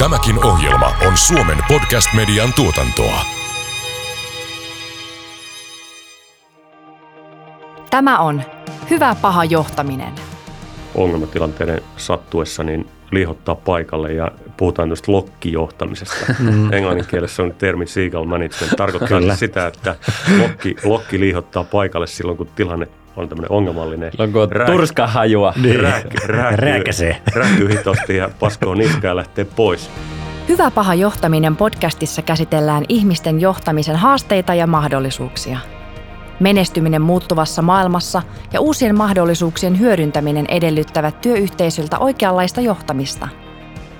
Tämäkin ohjelma on Suomen podcast-median tuotantoa. Tämä on Hyvä paha johtaminen. ongelmatilanteiden sattuessa niin liihottaa paikalle ja puhutaan tuosta lokkijohtamisesta. Mm. Englannin kielessä on termi seagull management. Tarkoittaa Kyllä. siis sitä, että lokki, lokki liihottaa paikalle silloin, kun tilanne on tämmöinen ongelmallinen. Silloin kun on turskahajua. Niin. Rääk- rääkyy, Rääkäsee. rääkyy hitosti ja paskoo niskaa ja lähtee pois. Hyvä paha johtaminen podcastissa käsitellään ihmisten johtamisen haasteita ja mahdollisuuksia. Menestyminen muuttuvassa maailmassa ja uusien mahdollisuuksien hyödyntäminen edellyttävät työyhteisöltä oikeanlaista johtamista.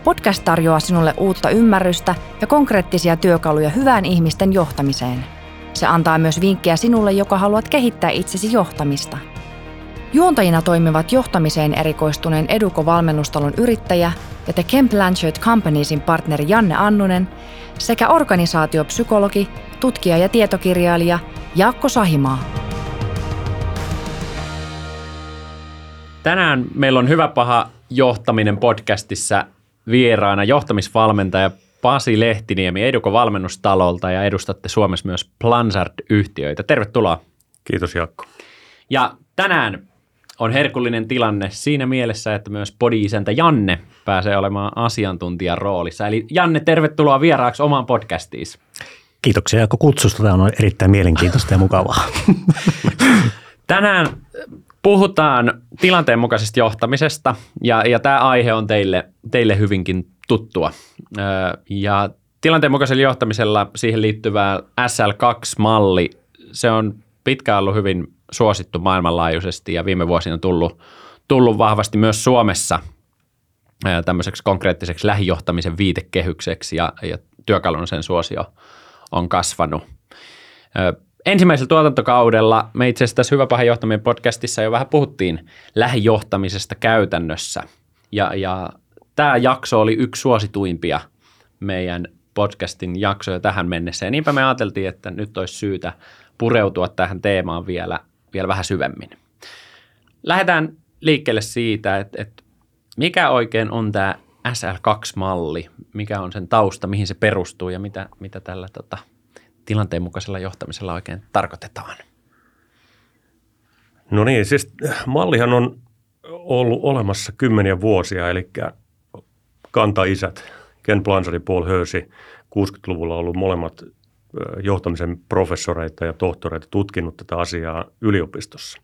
Podcast tarjoaa sinulle uutta ymmärrystä ja konkreettisia työkaluja hyvään ihmisten johtamiseen. Se antaa myös vinkkejä sinulle, joka haluat kehittää itsesi johtamista. Juontajina toimivat johtamiseen erikoistuneen Eduko-valmennustalon yrittäjä ja The Ken Blanchard Companiesin partneri Janne Annunen sekä organisaatiopsykologi, tutkija ja tietokirjailija Jaakko Sahimaa. Tänään meillä on Hyvä paha johtaminen podcastissa vieraana johtamisvalmentaja Pasi Lehtiniemi Eduko valmennustalolta ja edustatte Suomessa myös Plansard-yhtiöitä. Tervetuloa. Kiitos Jaakko. Ja tänään on herkullinen tilanne siinä mielessä, että myös podi-isäntä Janne pääsee olemaan asiantuntijan roolissa. Eli Janne, tervetuloa vieraaksi omaan podcastiisi. Kiitoksia Jaakko kutsusta. Tämä on erittäin mielenkiintoista ja mukavaa. Tänään puhutaan tilanteen mukaisesta johtamisesta ja, ja tämä aihe on teille, teille hyvinkin tuttua. Ja tilanteen mukaisella johtamisella siihen liittyvä SL2-malli, se on pitkään ollut hyvin suosittu maailmanlaajuisesti ja viime vuosina tullut, tullut vahvasti myös Suomessa tämmöiseksi konkreettiseksi lähijohtamisen viitekehykseksi ja, ja työkalun sen suosio on kasvanut. Ensimmäisellä tuotantokaudella me itse asiassa tässä Hyvä paha johtaminen podcastissa jo vähän puhuttiin lähijohtamisesta käytännössä. Ja, ja tämä jakso oli yksi suosituimpia meidän podcastin jaksoja tähän mennessä. Ja niinpä me ajateltiin, että nyt olisi syytä pureutua tähän teemaan vielä, vielä vähän syvemmin. Lähdetään liikkeelle siitä, että, että mikä oikein on tämä SL2-malli, mikä on sen tausta, mihin se perustuu ja mitä, mitä tällä tota, tilanteen mukaisella johtamisella oikein tarkoitetaan. No niin, siis mallihan on ollut olemassa kymmeniä vuosia, eli kantaisät, Ken Blanchard ja Paul Hersey, 60-luvulla ollut molemmat johtamisen professoreita ja tohtoreita tutkinut tätä asiaa yliopistossa.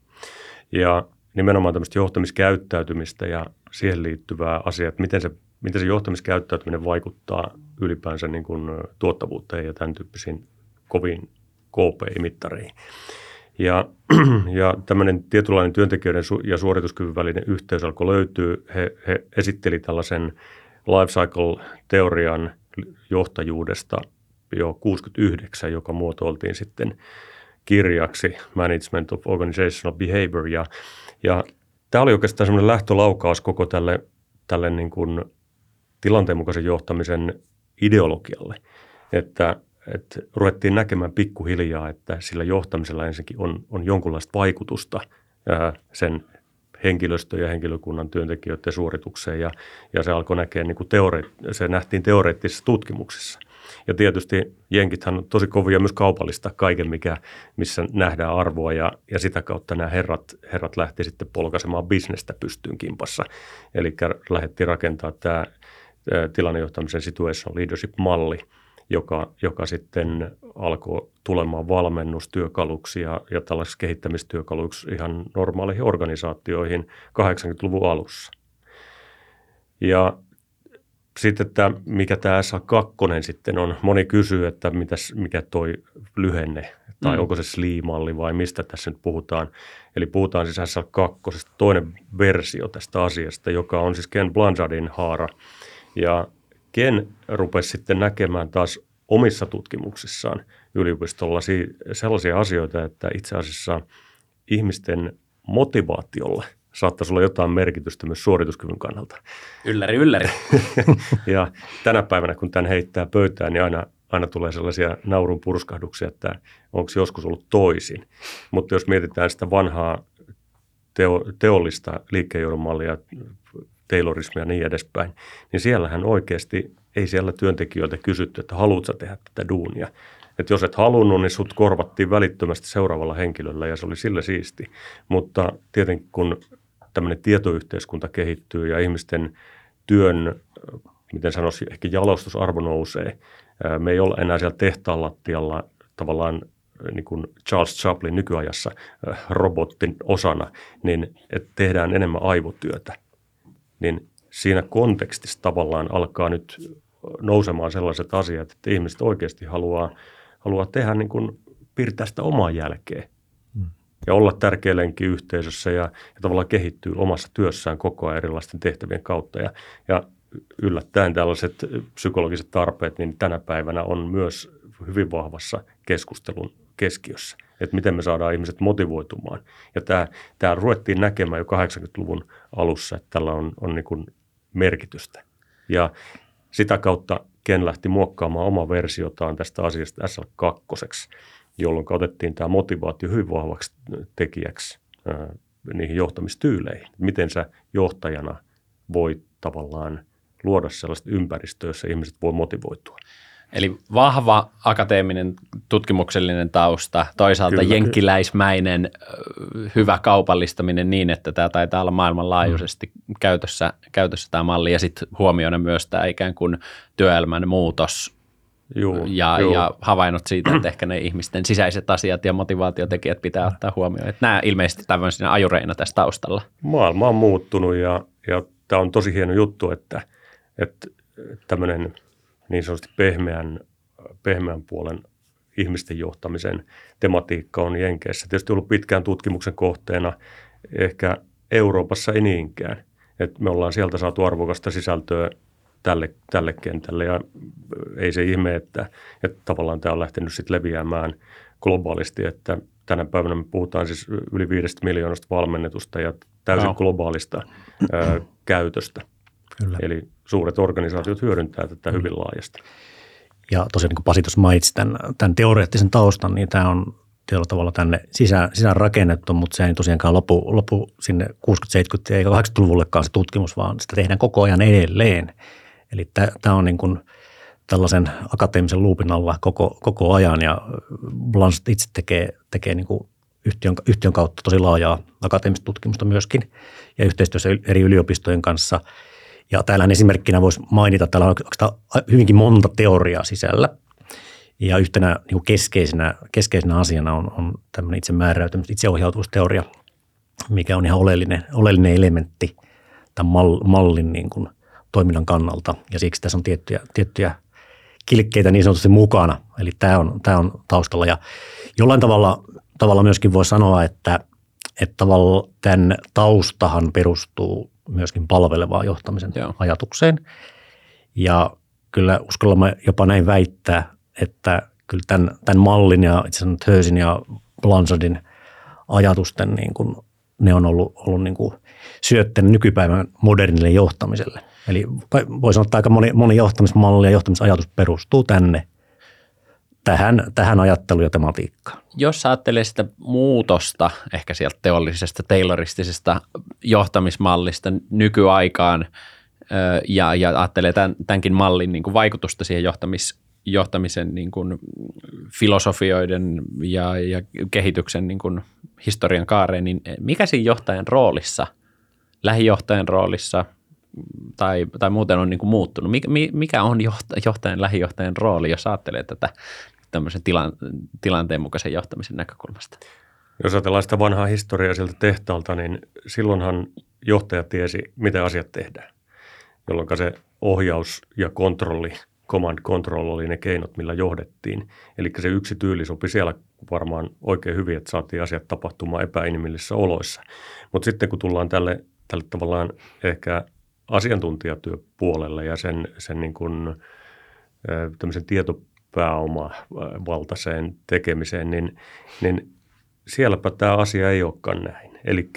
Ja nimenomaan tämmöistä johtamiskäyttäytymistä ja siihen liittyvää asiaa, että miten se, miten se johtamiskäyttäytyminen vaikuttaa ylipäänsä niin kuin tuottavuuteen ja tämän tyyppisiin koviin KPI-mittareihin. Ja, ja tämmöinen tietynlainen työntekijöiden ja suorituskyvyn välinen yhteys alkoi löytyä. He, he esitteli tällaisen life cycle-teorian johtajuudesta jo 69, joka muotoiltiin sitten kirjaksi Management of Organizational Behavior. Ja, ja tämä oli oikeastaan semmoinen lähtölaukaus koko tälle, tälle niin kuin tilanteen mukaisen johtamisen ideologialle, että että ruvettiin näkemään pikkuhiljaa, että sillä johtamisella ensinnäkin on, on jonkunlaista vaikutusta sen henkilöstön ja henkilökunnan työntekijöiden suoritukseen ja, ja se alkoi näkeä niin kuin teore- se nähtiin teoreettisissa tutkimuksissa. Ja tietysti jenkithän on tosi kovia myös kaupallista kaiken, mikä, missä nähdään arvoa ja, ja sitä kautta nämä herrat, herrat lähti sitten polkaisemaan bisnestä pystyyn kimpassa. Eli lähdettiin rakentaa tämä tilannejohtamisen situation leadership-malli, joka, joka sitten alkoi tulemaan valmennustyökaluksi ja, ja tällaisiksi kehittämistyökaluiksi ihan normaaleihin organisaatioihin 80-luvun alussa. Ja sitten tämä, mikä tämä SA2 sitten on, moni kysyy, että mitäs, mikä toi lyhenne, tai mm. onko se SLI-malli vai mistä tässä nyt puhutaan. Eli puhutaan siis SA2, toinen versio tästä asiasta, joka on siis Ken Blanchardin haara. Ja Ken rupesi sitten näkemään taas omissa tutkimuksissaan yliopistolla si- sellaisia asioita, että itse asiassa ihmisten motivaatiolle saattaisi olla jotain merkitystä myös suorituskyvyn kannalta. Ylläri, ylläri. ja tänä päivänä, kun tämän heittää pöytään, niin aina, aina tulee sellaisia naurun purskahduksia, että onko joskus ollut toisin. Mutta jos mietitään sitä vanhaa teo, teollista liikkeenjohdon mallia Taylorismia ja niin edespäin, niin siellähän oikeasti ei siellä työntekijöiltä kysytty, että haluatko tähdä tätä duunia. Että jos et halunnut, niin sut korvattiin välittömästi seuraavalla henkilöllä ja se oli sille siisti. Mutta tietenkin kun tämmöinen tietoyhteiskunta kehittyy ja ihmisten työn, miten sanoisi, ehkä jalostusarvo nousee. Me ei olla enää siellä tehtaan lattialla tavallaan niin kuin Charles Chaplin nykyajassa robotin osana, niin että tehdään enemmän aivotyötä. Niin siinä kontekstissa tavallaan alkaa nyt nousemaan sellaiset asiat, että ihmiset oikeasti haluaa, haluaa tehdä niin kuin piirtää sitä omaa jälkeä mm. ja olla tärkeä lenki yhteisössä ja, ja tavallaan kehittyy omassa työssään koko ajan erilaisten tehtävien kautta. Ja, ja yllättäen tällaiset psykologiset tarpeet, niin tänä päivänä on myös hyvin vahvassa keskustelun keskiössä, että miten me saadaan ihmiset motivoitumaan. Ja tämä, tämä ruvettiin näkemään jo 80-luvun alussa, että tällä on, on niin kuin merkitystä. Ja sitä kautta Ken lähti muokkaamaan oma versiotaan tästä asiasta SL2, jolloin otettiin tämä motivaatio hyvin vahvaksi tekijäksi niihin johtamistyyleihin. Miten sä johtajana voit tavallaan luoda sellaista ympäristöä, jossa ihmiset voi motivoitua. Eli vahva akateeminen tutkimuksellinen tausta, toisaalta kyllä, jenkkiläismäinen kyllä. hyvä kaupallistaminen niin, että tämä taitaa olla maailmanlaajuisesti mm. käytössä, käytössä tämä malli ja sitten huomioida myös tämä ikään kuin työelämän muutos Juu, ja, juu. ja havainnot siitä, että ehkä ne ihmisten sisäiset asiat ja motivaatiotekijät pitää ottaa huomioon. Että nämä ilmeisesti tämmöisenä ajureina tässä taustalla. Maailma on muuttunut ja, ja tämä on tosi hieno juttu, että, että tämmöinen – niin sanotusti pehmeän, pehmeän puolen ihmisten johtamisen tematiikka on Jenkeissä. Tietysti ollut pitkään tutkimuksen kohteena, ehkä Euroopassa ei niinkään. Et me ollaan sieltä saatu arvokasta sisältöä tälle, tälle kentälle ja ei se ihme, että, että tavallaan tämä on lähtenyt sitten leviämään globaalisti, että tänä päivänä me puhutaan siis yli viidestä miljoonasta valmennetusta ja täysin no. globaalista ö, käytöstä. Kyllä. Eli suuret organisaatiot hyödyntää tätä hyvin laajasti. Ja tosiaan niin kuin Pasi tuossa mainitsi tämän, tämän teoreettisen taustan, niin tämä on tietyllä tavalla tänne sisään, sisään rakennettu, mutta se ei tosiaankaan lopu, lopu sinne 60-, 70- eikä 80-luvullekaan se tutkimus, vaan sitä tehdään koko ajan edelleen. Eli tämä on niin kuin tällaisen akateemisen luupin alla koko, koko ajan ja Blanchett itse tekee, tekee niin kuin yhtiön, yhtiön kautta tosi laajaa akateemista tutkimusta myöskin ja yhteistyössä eri yliopistojen kanssa – ja täällä esimerkkinä voisi mainita, täällä on hyvinkin monta teoriaa sisällä. Ja yhtenä niin keskeisenä, keskeisenä asiana on, on tämmöinen itsemääräytymys, itseohjautuvuusteoria, mikä on ihan oleellinen, oleellinen elementti tämän mal, mallin niin kuin toiminnan kannalta. Ja siksi tässä on tiettyjä, tiettyjä kilkkeitä niin sanotusti mukana. Eli tämä on, tämä on taustalla. Ja jollain tavalla, tavalla myöskin voi sanoa, että, että tämän taustahan perustuu myöskin palvelevaa johtamisen Joo. ajatukseen. Ja kyllä uskallan jopa näin väittää, että kyllä tämän, tämän mallin ja itse asiassa Höysin ja Blanchardin ajatusten niin kuin, ne on ollut, ollut niin kuin syötteen nykypäivän modernille johtamiselle. Eli voi sanoa, että aika moni, moni johtamismalli ja johtamisajatus perustuu tänne tähän, tähän ajatteluun ja tematiikkaan. Jos ajattelee sitä muutosta ehkä sieltä teollisesta, tayloristisesta johtamismallista nykyaikaan ja, ja ajattelee tämän, tämänkin mallin niin kuin vaikutusta siihen johtamis, johtamisen niin kuin filosofioiden ja, ja kehityksen niin kuin historian kaareen, niin mikä siinä johtajan roolissa, lähijohtajan roolissa tai, tai muuten on niin kuin muuttunut? Mikä, mikä on johtajan, lähijohtajan rooli, jos ajattelee tätä tämmöisen tilan, tilanteen mukaisen johtamisen näkökulmasta? Jos ajatellaan sitä vanhaa historiaa sieltä tehtaalta, niin silloinhan johtaja tiesi, miten asiat tehdään, jolloin se ohjaus ja kontrolli, command control oli ne keinot, millä johdettiin. Eli se yksi tyyli sopi siellä varmaan oikein hyvin, että saatiin asiat tapahtumaan epäinhimillisissä oloissa. Mutta sitten kun tullaan tälle, tälle tavallaan ehkä asiantuntijatyöpuolelle ja sen, sen niin kuin, tämmöisen tieto pääomavaltaiseen tekemiseen, niin, niin sielläpä tämä asia ei olekaan näin. Eli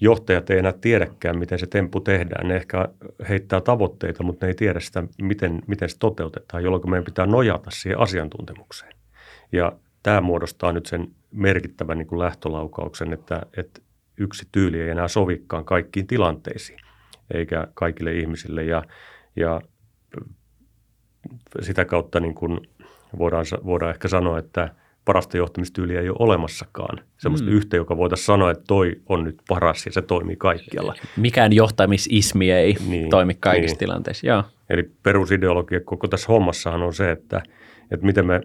johtajat ei enää tiedäkään, miten se temppu tehdään. Ne ehkä heittää tavoitteita, mutta ne ei tiedä sitä, miten, miten se toteutetaan, jolloin meidän pitää nojata siihen asiantuntemukseen. Ja tämä muodostaa nyt sen merkittävän niin kuin lähtölaukauksen, että, että yksi tyyli ei enää sovikaan kaikkiin tilanteisiin. eikä kaikille ihmisille. Ja, ja sitä kautta niin kuin voidaan, voidaan ehkä sanoa, että parasta johtamistyyliä ei ole olemassakaan. Semmoista mm. yhtä, joka voitaisiin sanoa, että toi on nyt paras ja se toimii kaikkialla. Mikään johtamisismi ei niin, toimi kaikissa niin. tilanteissa. Joo. Eli perusideologia koko tässä hommassahan on se, että, että miten me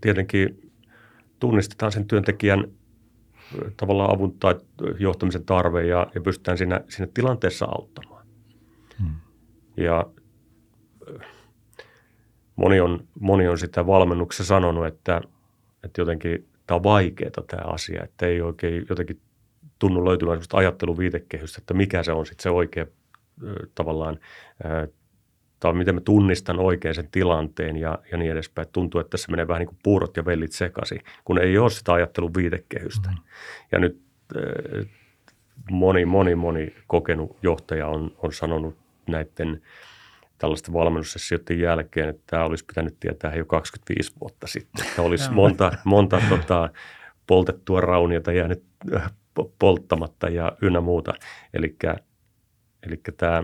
tietenkin tunnistetaan sen työntekijän tavallaan avun tai johtamisen tarve ja, ja pystytään siinä, siinä tilanteessa auttamaan. Hmm. Ja moni on, moni on sitä valmennuksessa sanonut, että, että jotenkin tämä on vaikeaa tämä asia, että ei oikein jotenkin tunnu löytymään sellaista ajatteluviitekehystä, että mikä se on sitten se oikea tavallaan, tai miten mä tunnistan oikein sen tilanteen ja, ja niin edespäin. Tuntuu, että tässä menee vähän niin kuin puurot ja vellit sekaisin, kun ei ole sitä ajattelun viitekehystä. Mm-hmm. Ja nyt moni, moni, moni kokenut johtaja on, on sanonut näiden – tällaisten valmennussessioiden jälkeen, että tämä olisi pitänyt tietää jo 25 vuotta sitten. Että olisi monta, monta tota, poltettua rauniota jäänyt äh, polttamatta ja ynnä muuta. Eli tämä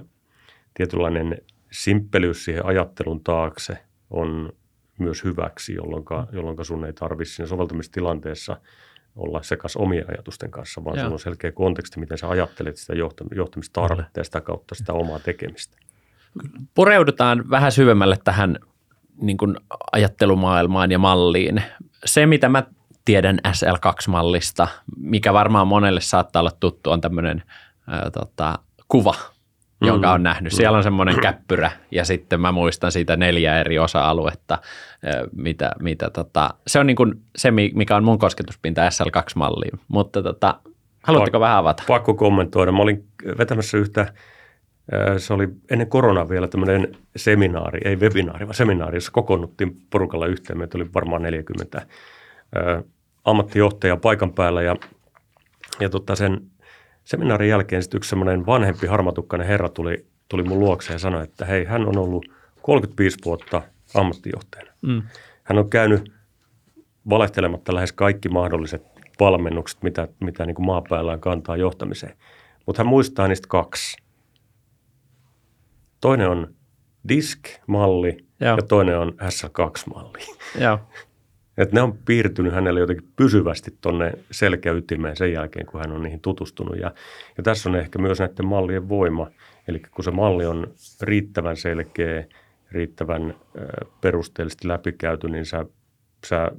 tietynlainen simppelyys siihen ajattelun taakse on myös hyväksi, jolloin, jolloin sun ei tarvitse siinä soveltamistilanteessa olla sekas omien ajatusten kanssa, vaan Joo. on selkeä konteksti, miten sä ajattelet sitä johtamistarvetta ja sitä kautta sitä omaa tekemistä pureudutaan vähän syvemmälle tähän niin kuin ajattelumaailmaan ja malliin. Se, mitä mä tiedän SL2-mallista, mikä varmaan monelle saattaa olla tuttu, on tämmöinen ää, tota, kuva, jonka on nähnyt. Siellä on semmoinen käppyrä ja sitten mä muistan siitä neljä eri osa-aluetta, mitä, mitä tota, se on niin kuin se, mikä on mun kosketuspinta SL2-malliin. Mutta tota, haluatteko vähän avata? Pakko kommentoida. Mä olin vetämässä yhtä se oli ennen koronaa vielä tämmöinen seminaari, ei webinaari, vaan seminaari, jossa kokoonnuttiin porukalla yhteen. Meitä oli varmaan 40 ammattijohtajaa paikan päällä ja, ja tota sen seminaarin jälkeen sitten yksi semmoinen vanhempi harmatukkainen herra tuli, tuli mun luokse ja sanoi, että hei, hän on ollut 35 vuotta ammattijohtajana. Mm. Hän on käynyt valehtelematta lähes kaikki mahdolliset valmennukset, mitä, mitä niin kuin maapäällään kantaa johtamiseen. Mutta hän muistaa niistä kaksi. Toinen on disk-malli Joo. ja toinen on SL2-malli. Joo. Et ne on piirtynyt hänelle jotenkin pysyvästi tuonne selkäytimeen sen jälkeen, kun hän on niihin tutustunut. Ja, ja tässä on ehkä myös näiden mallien voima. Eli kun se malli on riittävän selkeä, riittävän perusteellisesti läpikäyty, niin sä, sä,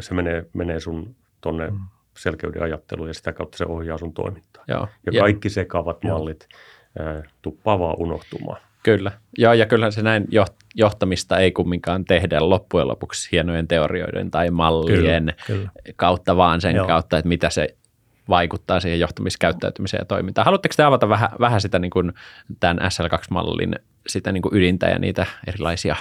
se menee, menee sun tuonne mm. selkeyden ajatteluun ja sitä kautta se ohjaa sun toimintaa. Joo. Ja kaikki sekavat mallit tuppaa vaan unohtumaan. Kyllä. Joo, ja kyllähän se näin johtamista ei kumminkaan tehdä loppujen lopuksi hienojen teorioiden tai mallien kyllä, kyllä. kautta, vaan sen Joo. kautta, että mitä se vaikuttaa siihen johtamiskäyttäytymiseen ja toimintaan. Haluatteko te avata vähän, vähän sitä niin kuin tämän SL2-mallin sitä niin kuin ydintä ja niitä erilaisia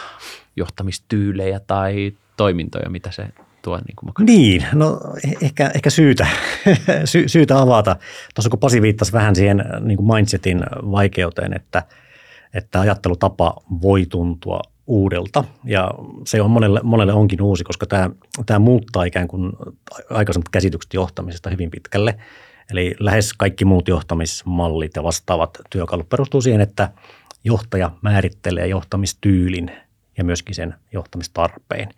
johtamistyylejä tai toimintoja, mitä se tuo niin kuin Niin, no ehkä, ehkä syytä, Sy, syytä avata. Tuossa kun Pasi viittasi vähän siihen niin kuin mindsetin vaikeuteen, että – että ajattelutapa voi tuntua uudelta ja se on monelle, monelle onkin uusi, koska tämä, tämä muuttaa ikään kuin aikaisemmat käsitykset johtamisesta hyvin pitkälle. Eli lähes kaikki muut johtamismallit ja vastaavat työkalut perustuu siihen, että johtaja määrittelee johtamistyylin ja myöskin sen johtamistarpeen.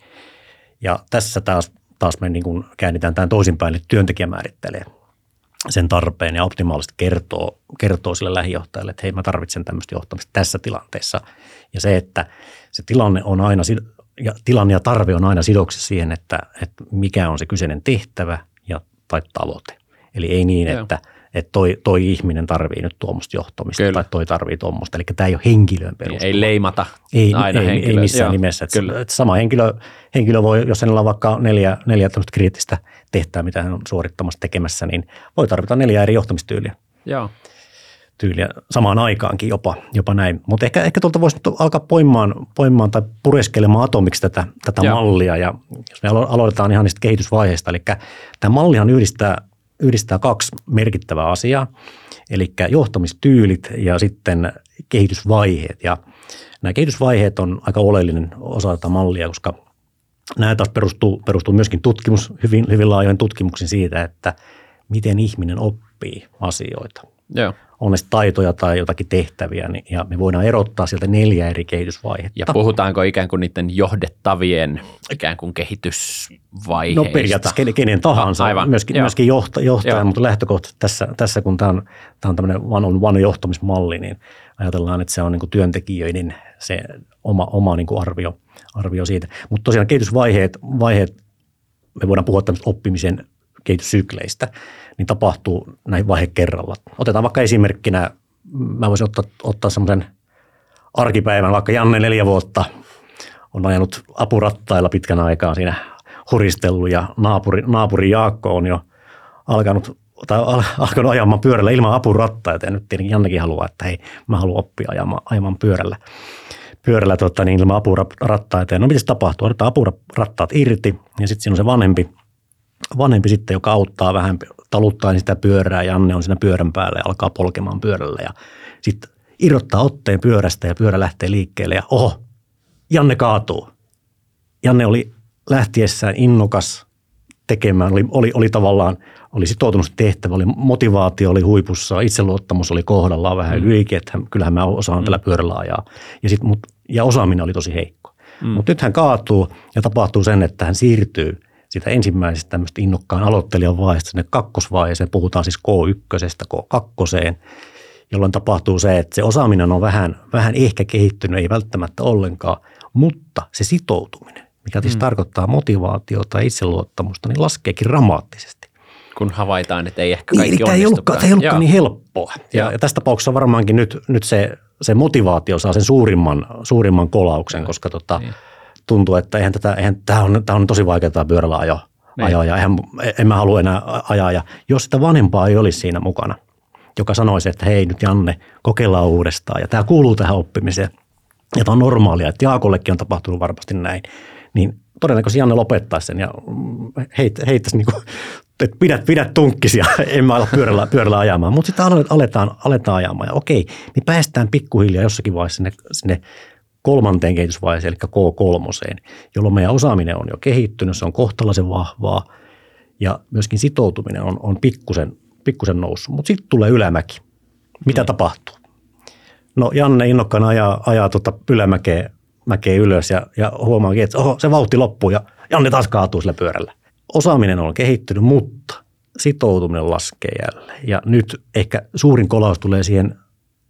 Ja tässä taas, taas me niin kuin käännitään tämän toisinpäin, että työntekijä määrittelee sen tarpeen ja optimaalisesti kertoo, kertoo sille lähijohtajalle, että hei mä tarvitsen tämmöistä johtamista tässä tilanteessa. Ja se, että se tilanne on aina, ja tilanne ja tarve on aina sidoksissa siihen, että, että mikä on se kyseinen tehtävä ja, tai tavoite. Eli ei niin, Joo. että – että toi, toi ihminen tarvii nyt tuommoista johtamista Kyllä. tai toi tarvii tuommoista. Eli tämä ei ole henkilöön perustuva. Ei leimata ei, aina ei, ei missään Joo. nimessä. Että Kyllä. Että sama henkilö, henkilö voi, jos hänellä on vaikka neljä, neljä kriittistä tehtävää, mitä hän on suorittamassa tekemässä, niin voi tarvita neljä eri johtamistyyliä. Joo tyyliä samaan aikaankin jopa, jopa näin. Mutta ehkä, ehkä tuolta voisi alkaa poimaan, poimaan tai pureskelemaan atomiksi tätä, tätä mallia. Ja jos me aloitetaan ihan niistä kehitysvaiheista, eli tämä mallihan yhdistää yhdistää kaksi merkittävää asiaa, eli johtamistyylit ja sitten kehitysvaiheet. Ja nämä kehitysvaiheet on aika oleellinen osa tätä mallia, koska nämä taas perustuu, perustuu myöskin tutkimus, hyvin, hyvin laajoin tutkimuksin siitä, että miten ihminen oppii asioita. Joo. On ne taitoja tai jotakin tehtäviä, niin, ja me voidaan erottaa sieltä neljä eri kehitysvaihetta. Ja puhutaanko ikään kuin niiden johdettavien ikään kuin kehitysvaiheista? No periaatteessa kenen, kenen tahansa, Aivan. myöskin, Joo. myöskin johta, johtaja, Joo. mutta lähtökohtaisesti tässä, tässä kun tämä on, tämä on tämmöinen one on one johtamismalli, niin ajatellaan, että se on niin kuin työntekijöiden se oma, oma niin kuin arvio, arvio siitä. Mutta tosiaan kehitysvaiheet, vaiheet, me voidaan puhua tämmöistä oppimisen kehityssykleistä, niin tapahtuu näin vaihe kerralla. Otetaan vaikka esimerkkinä, mä voisin ottaa, ottaa semmoisen arkipäivän, vaikka Janne neljä vuotta on ajanut apurattailla pitkän aikaa siinä huristellut ja naapuri, naapuri Jaakko on jo alkanut tai alkanut ajamaan pyörällä ilman apurattaita ja nyt tietenkin Jannekin haluaa, että hei, mä haluan oppia ajamaan, ajamaan pyörällä, pyörällä tota, niin ilman apurattaita. Ja no se tapahtuu? Otetaan apurattaat irti ja sitten siinä on se vanhempi, vanhempi sitten, joka auttaa vähän taluttaa sitä pyörää. Janne on siinä pyörän päällä ja alkaa polkemaan pyörällä ja sitten irrottaa otteen pyörästä ja pyörä lähtee liikkeelle ja oho, Janne kaatuu. Janne oli lähtiessään innokas tekemään, oli, oli, oli tavallaan, oli sitoutunut tehtävä, oli motivaatio oli huipussa, itseluottamus oli kohdallaan vähän mm. ylikin, että kyllähän mä osaan mm. tällä pyörällä ajaa. Ja, sit, mut, ja osaaminen oli tosi heikko. Mm. Mutta nyt hän kaatuu ja tapahtuu sen, että hän siirtyy sitä ensimmäisestä tämmöistä innokkaan aloittelijan vaiheesta sinne kakkosvaiheeseen, puhutaan siis K1, K2, jolloin tapahtuu se, että se osaaminen on vähän, vähän ehkä kehittynyt, ei välttämättä ollenkaan, mutta se sitoutuminen, mikä siis mm. tarkoittaa motivaatiota ja itseluottamusta, niin laskeekin dramaattisesti. Kun havaitaan, että ei ehkä kaikki niin, tämä ei ollutkaan, tämä ei ollutkaan niin helppoa. Ja, ja tässä tapauksessa varmaankin nyt, nyt se, se motivaatio saa sen suurimman, suurimman kolauksen, koska tota, niin tuntuu, että eihän tätä, eihän, tämä, on, tämä on tosi vaikeaa tämä pyörällä ajo, niin. ajoa ja eihän, en mä halua enää ajaa. Ja jos sitä vanhempaa ei olisi siinä mukana, joka sanoisi, että hei nyt Janne, kokeillaan uudestaan ja tämä kuuluu tähän oppimiseen ja tämä on normaalia, että Jaakollekin on tapahtunut varmasti näin, niin todennäköisesti Janne lopettaisi sen ja heit, heittäisi niin kuin, että pidät, pidät tunkkisia, en mä ala pyörällä, pyörällä ajamaan. Mutta sitten aletaan, aletaan ajamaan ja okei, niin päästään pikkuhiljaa jossakin vaiheessa sinne, sinne kolmanteen kehitysvaiheeseen, eli K3, jolloin meidän osaaminen on jo kehittynyt, se on kohtalaisen vahvaa ja myöskin sitoutuminen on, on pikkusen, pikkusen noussut. Mutta sitten tulee ylämäki. Mitä mm. tapahtuu? No Janne innokkaana ajaa, ajaa tuota ylämäkeä mäkeä ylös ja, ja huomaakin, että oho, se vauhti loppuu ja Janne taas kaatuu sillä pyörällä. Osaaminen on kehittynyt, mutta sitoutuminen laskee jälleen. Ja nyt ehkä suurin kolaus tulee siihen,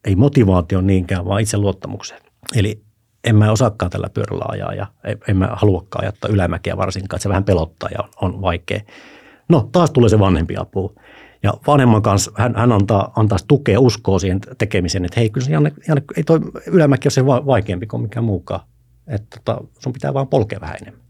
ei motivaation niinkään, vaan itseluottamukseen. Eli en mä osaakaan tällä pyörällä ajaa ja en mä haluakaan ajattaa ylämäkeä varsinkaan, että se vähän pelottaa ja on, on vaikea. No taas tulee se vanhempi apu. Ja vanhemman kanssa hän, hän antaa, antaa tukea, uskoa siihen tekemiseen, että hei, kyllä se Janne, Janne ei toi ylämäki ole se vaikeampi kuin mikään muukaan. Että tota, sun pitää vaan polkea vähän enemmän.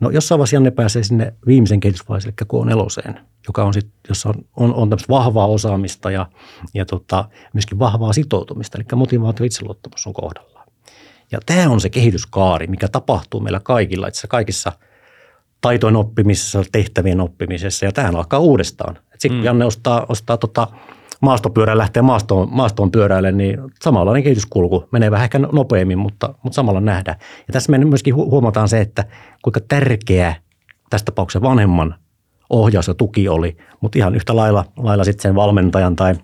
No jossain vaiheessa Janne pääsee sinne viimeisen kehitysvaiheeseen, eli K4, joka on sit, jossa on, on, on tämmöistä vahvaa osaamista ja, ja tota, myöskin vahvaa sitoutumista, eli motivaatio itseluottamus on kohdalla. Ja tämä on se kehityskaari, mikä tapahtuu meillä kaikilla, itse kaikissa taitojen oppimisessa, tehtävien oppimisessa, ja tähän alkaa uudestaan. Sitten mm. Janne ostaa, ostaa tota maastopyörää, lähtee maastoon, maastoon pyöräille, niin samanlainen kehityskulku menee vähän ehkä nopeammin, mutta, mutta samalla nähdään. Ja tässä me myöskin huomataan se, että kuinka tärkeä tässä tapauksessa vanhemman ohjaus ja tuki oli, mutta ihan yhtä lailla, lailla sitten sen valmentajan tai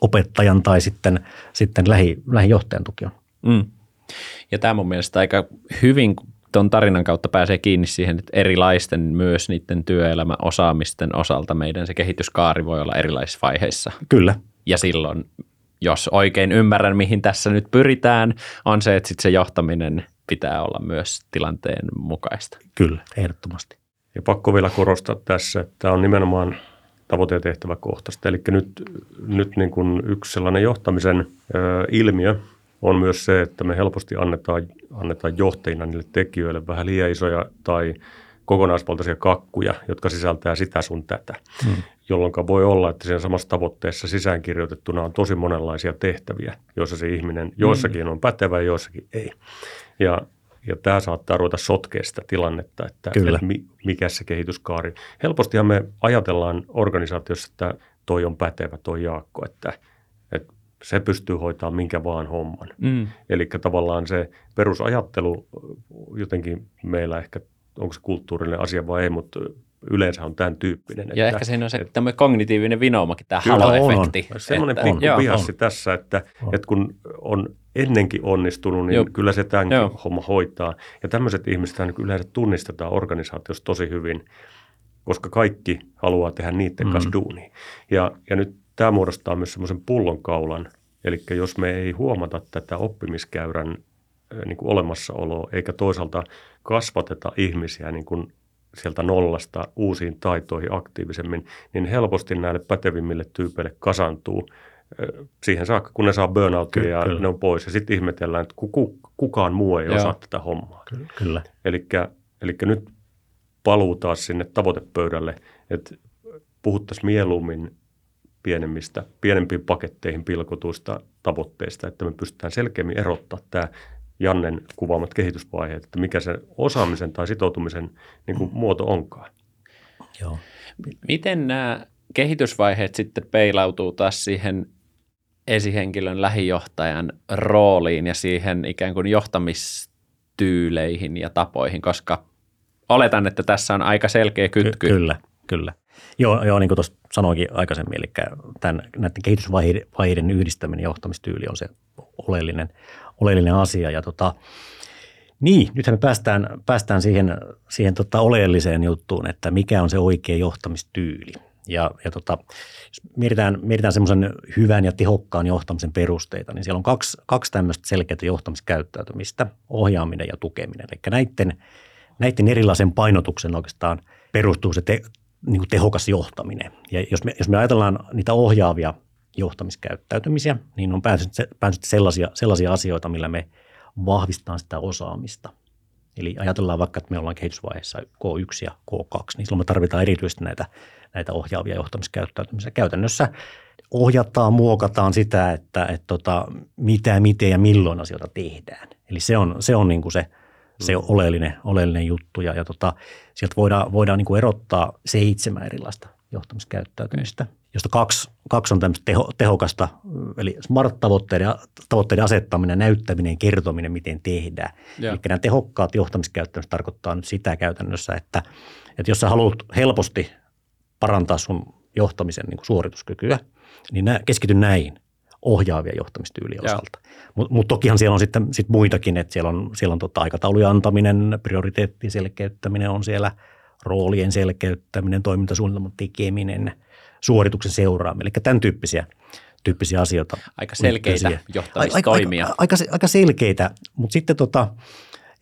opettajan tai sitten, sitten lähi, lähijohtajan tuki on. Mm. Ja tämä mun mielestä aika hyvin tuon tarinan kautta pääsee kiinni siihen, että erilaisten myös niiden työelämän osaamisten osalta meidän se kehityskaari voi olla erilaisissa vaiheissa. Kyllä. Ja silloin, jos oikein ymmärrän, mihin tässä nyt pyritään, on se, että sit se johtaminen pitää olla myös tilanteen mukaista. Kyllä, ehdottomasti. Ja pakko vielä korostaa tässä, että tämä on nimenomaan tavoite- ja tehtäväkohtaista. Eli nyt, nyt niin kuin yksi sellainen johtamisen ö, ilmiö, on myös se, että me helposti annetaan, annetaan johtajina niille tekijöille vähän liian isoja tai kokonaisvaltaisia kakkuja, jotka sisältää sitä sun tätä, hmm. jolloin voi olla, että siinä samassa tavoitteessa sisäänkirjoitettuna on tosi monenlaisia tehtäviä, joissa se ihminen joissakin hmm. on pätevä ja joissakin ei. Ja, ja tämä saattaa ruveta sotkea sitä tilannetta, että, että mikä se kehityskaari. Helpostihan me ajatellaan organisaatiossa, että toi on pätevä, toi Jaakko, että – se pystyy hoitamaan minkä vaan homman. Mm. Eli tavallaan se perusajattelu jotenkin meillä ehkä, onko se kulttuurinen asia vai ei, mutta yleensä on tämän tyyppinen. Ja ehkä siinä on se tämmöinen kognitiivinen vinoumakin, tämä Kyllä, halo-efekti. on. Semmoinen että- pikku biassi on. tässä, että, On. että kun on ennenkin onnistunut, niin Joo. kyllä se tämänkin Joo. homma hoitaa. Ja tämmöiset ihmiset niin yleensä tunnistetaan organisaatiossa tosi hyvin, koska kaikki haluaa tehdä niiden Mm. kanssa duunia. Ja, ja nyt tämä muodostaa myös semmoisen pullonkaulan. Eli jos me ei huomata tätä oppimiskäyrän niin kuin olemassaoloa, eikä toisaalta kasvateta ihmisiä niin kuin sieltä nollasta uusiin taitoihin aktiivisemmin, niin helposti näille pätevimmille tyypeille kasantuu siihen saakka, kun ne saa burnouttia Ky- ja kyllä. ne on pois. Ja sitten ihmetellään, että kuku, kukaan muu ei Joo. osaa tätä hommaa. Ky- Kyllä. Eli nyt paluu taas sinne tavoitepöydälle, että puhuttaisiin mieluummin pienemmistä, pienempiin paketteihin pilkotuista tavoitteista, että me pystytään selkeämmin erottaa tämä Jannen kuvaamat kehitysvaiheet, että mikä se osaamisen tai sitoutumisen niin kuin muoto onkaan. Joo. Miten nämä kehitysvaiheet sitten peilautuu taas siihen esihenkilön lähijohtajan rooliin ja siihen ikään kuin johtamistyyleihin ja tapoihin, koska oletan, että tässä on aika selkeä kytky. Ky- kyllä, kyllä. Joo, joo niin kuin tuossa sanoinkin aikaisemmin, eli tämän, näiden kehitysvaiheiden yhdistäminen johtamistyyli on se oleellinen, oleellinen asia. Ja tota, niin, nythän me päästään, päästään siihen, siihen tota oleelliseen juttuun, että mikä on se oikea johtamistyyli. Ja, ja tota, jos mietitään, mietitään semmoisen hyvän ja tehokkaan johtamisen perusteita, niin siellä on kaksi, kaksi tämmöistä selkeää johtamiskäyttäytymistä, ohjaaminen ja tukeminen. Eli näiden, näiden erilaisen painotuksen oikeastaan perustuu se te, niin kuin tehokas johtaminen. Ja jos me, jos me ajatellaan niitä ohjaavia johtamiskäyttäytymisiä, niin on päässyt, sellaisia, sellaisia asioita, millä me vahvistetaan sitä osaamista. Eli ajatellaan vaikka, että me ollaan kehitysvaiheessa K1 ja K2, niin silloin me tarvitaan erityisesti näitä, näitä ohjaavia johtamiskäyttäytymisiä. Käytännössä ohjataan, muokataan sitä, että, että tota, mitä, miten ja milloin asioita tehdään. Eli se on, se on niin kuin se, se oleellinen, oleellinen juttu. Ja, ja tota, sieltä voidaan, voidaan niin kuin erottaa seitsemän erilaista johtamiskäyttäytymistä, josta kaksi, kaksi on tämmöistä teho, tehokasta, eli smart-tavoitteiden tavoitteiden asettaminen, näyttäminen, kertominen, miten tehdään. Joo. Eli nämä tehokkaat johtamiskäyttäytymiset tarkoittaa nyt sitä käytännössä, että, että jos sä haluat helposti parantaa sun johtamisen niin kuin suorituskykyä, niin nää, keskity näihin ohjaavia johtamistyyliä osalta. Mutta mut tokihan siellä on sitten sit muitakin, että siellä on, siellä on tota aikataulujen antaminen, prioriteettien selkeyttäminen on siellä, roolien selkeyttäminen, toimintasuunnitelman tekeminen, suorituksen seuraaminen, eli tämän tyyppisiä, tyyppisiä asioita. Aika selkeitä siihen. johtamistoimia. Aika, aika, aika, aika selkeitä, mutta sitten tota,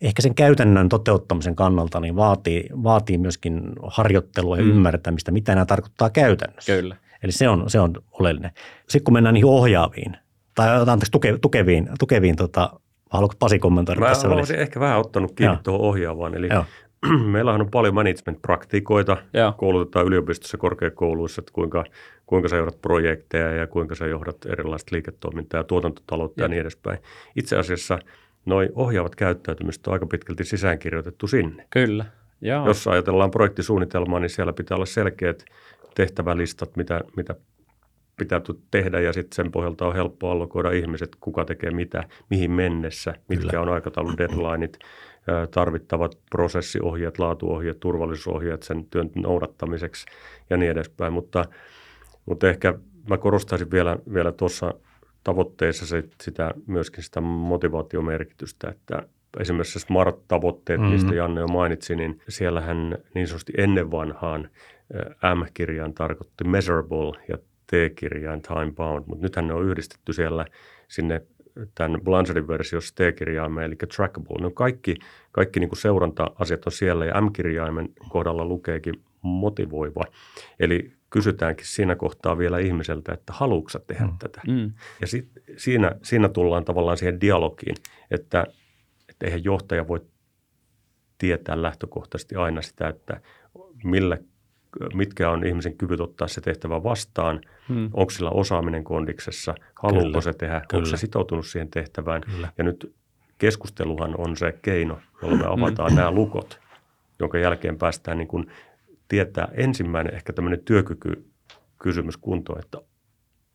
ehkä sen käytännön toteuttamisen kannalta niin vaatii, vaatii myöskin harjoittelua ja Mm. ymmärtämistä, mitä nämä tarkoittaa käytännössä. Kyllä. Eli se on, se on oleellinen. Sitten kun mennään niihin ohjaaviin, tai anteeksi, tuke, tukeviin, tukeviin tota, haluatko Pasi kommentoida Mä tässä välissä? olisin ehkä vähän ottanut kiinni Joo. tuohon ohjaavaan. Eli Joo. meillähän on paljon management-praktikoita, Joo. koulutetaan yliopistossa korkeakouluissa, että kuinka, kuinka sä johdat projekteja ja kuinka sä johdat erilaista liiketoimintaa ja tuotantotaloutta ja, Joo. niin edespäin. Itse asiassa noi ohjaavat käyttäytymistä on aika pitkälti sisäänkirjoitettu sinne. Kyllä. Joo. Jos ajatellaan projektisuunnitelmaa, niin siellä pitää olla selkeät tehtävälistat, mitä, mitä pitää tehdä ja sitten sen pohjalta on helppo allokoida ihmiset, kuka tekee mitä, mihin mennessä, mitkä Kyllä. on aikataulun deadlineit, tarvittavat prosessiohjeet, laatuohjeet, turvallisuusohjeet sen työn noudattamiseksi ja niin edespäin. Mutta, mutta ehkä mä korostaisin vielä, vielä tuossa tavoitteissa se, sitä, myöskin sitä motivaatiomerkitystä, että esimerkiksi SMART-tavoitteet, Mhm. mm-hmm. mistä Janne jo mainitsi, niin siellähän niin sanotusti ennen vanhaan M-kirjain tarkoitti measurable ja T-kirjain time bound, mutta nythän ne on yhdistetty siellä sinne tämän Blanchardin versiossa T-kirjaimeen, eli trackable. Ne on kaikki, kaikki niin kuin seuranta-asiat on siellä ja M-kirjaimen kohdalla lukeekin motivoiva. Eli kysytäänkin siinä kohtaa vielä ihmiseltä, että haluatko tehdä Mm. tätä. Mm. Ja sit, siinä, siinä tullaan tavallaan siihen dialogiin, että, että eihän johtaja voi tietää lähtökohtaisesti aina sitä, että millä, mitkä on ihmisen kyvyt ottaa se tehtävä vastaan, Mm. onko sillä osaaminen kondiksessa, haluuko Kyllä, se tehdä, kyllä. onko se sitoutunut siihen tehtävään. Kyllä. Ja nyt keskusteluhan on se keino, jolla me avataan nämä lukot, jonka jälkeen päästään niin kuin tietää ensimmäinen ehkä tämmöinen työkykykysymys kuntoon, että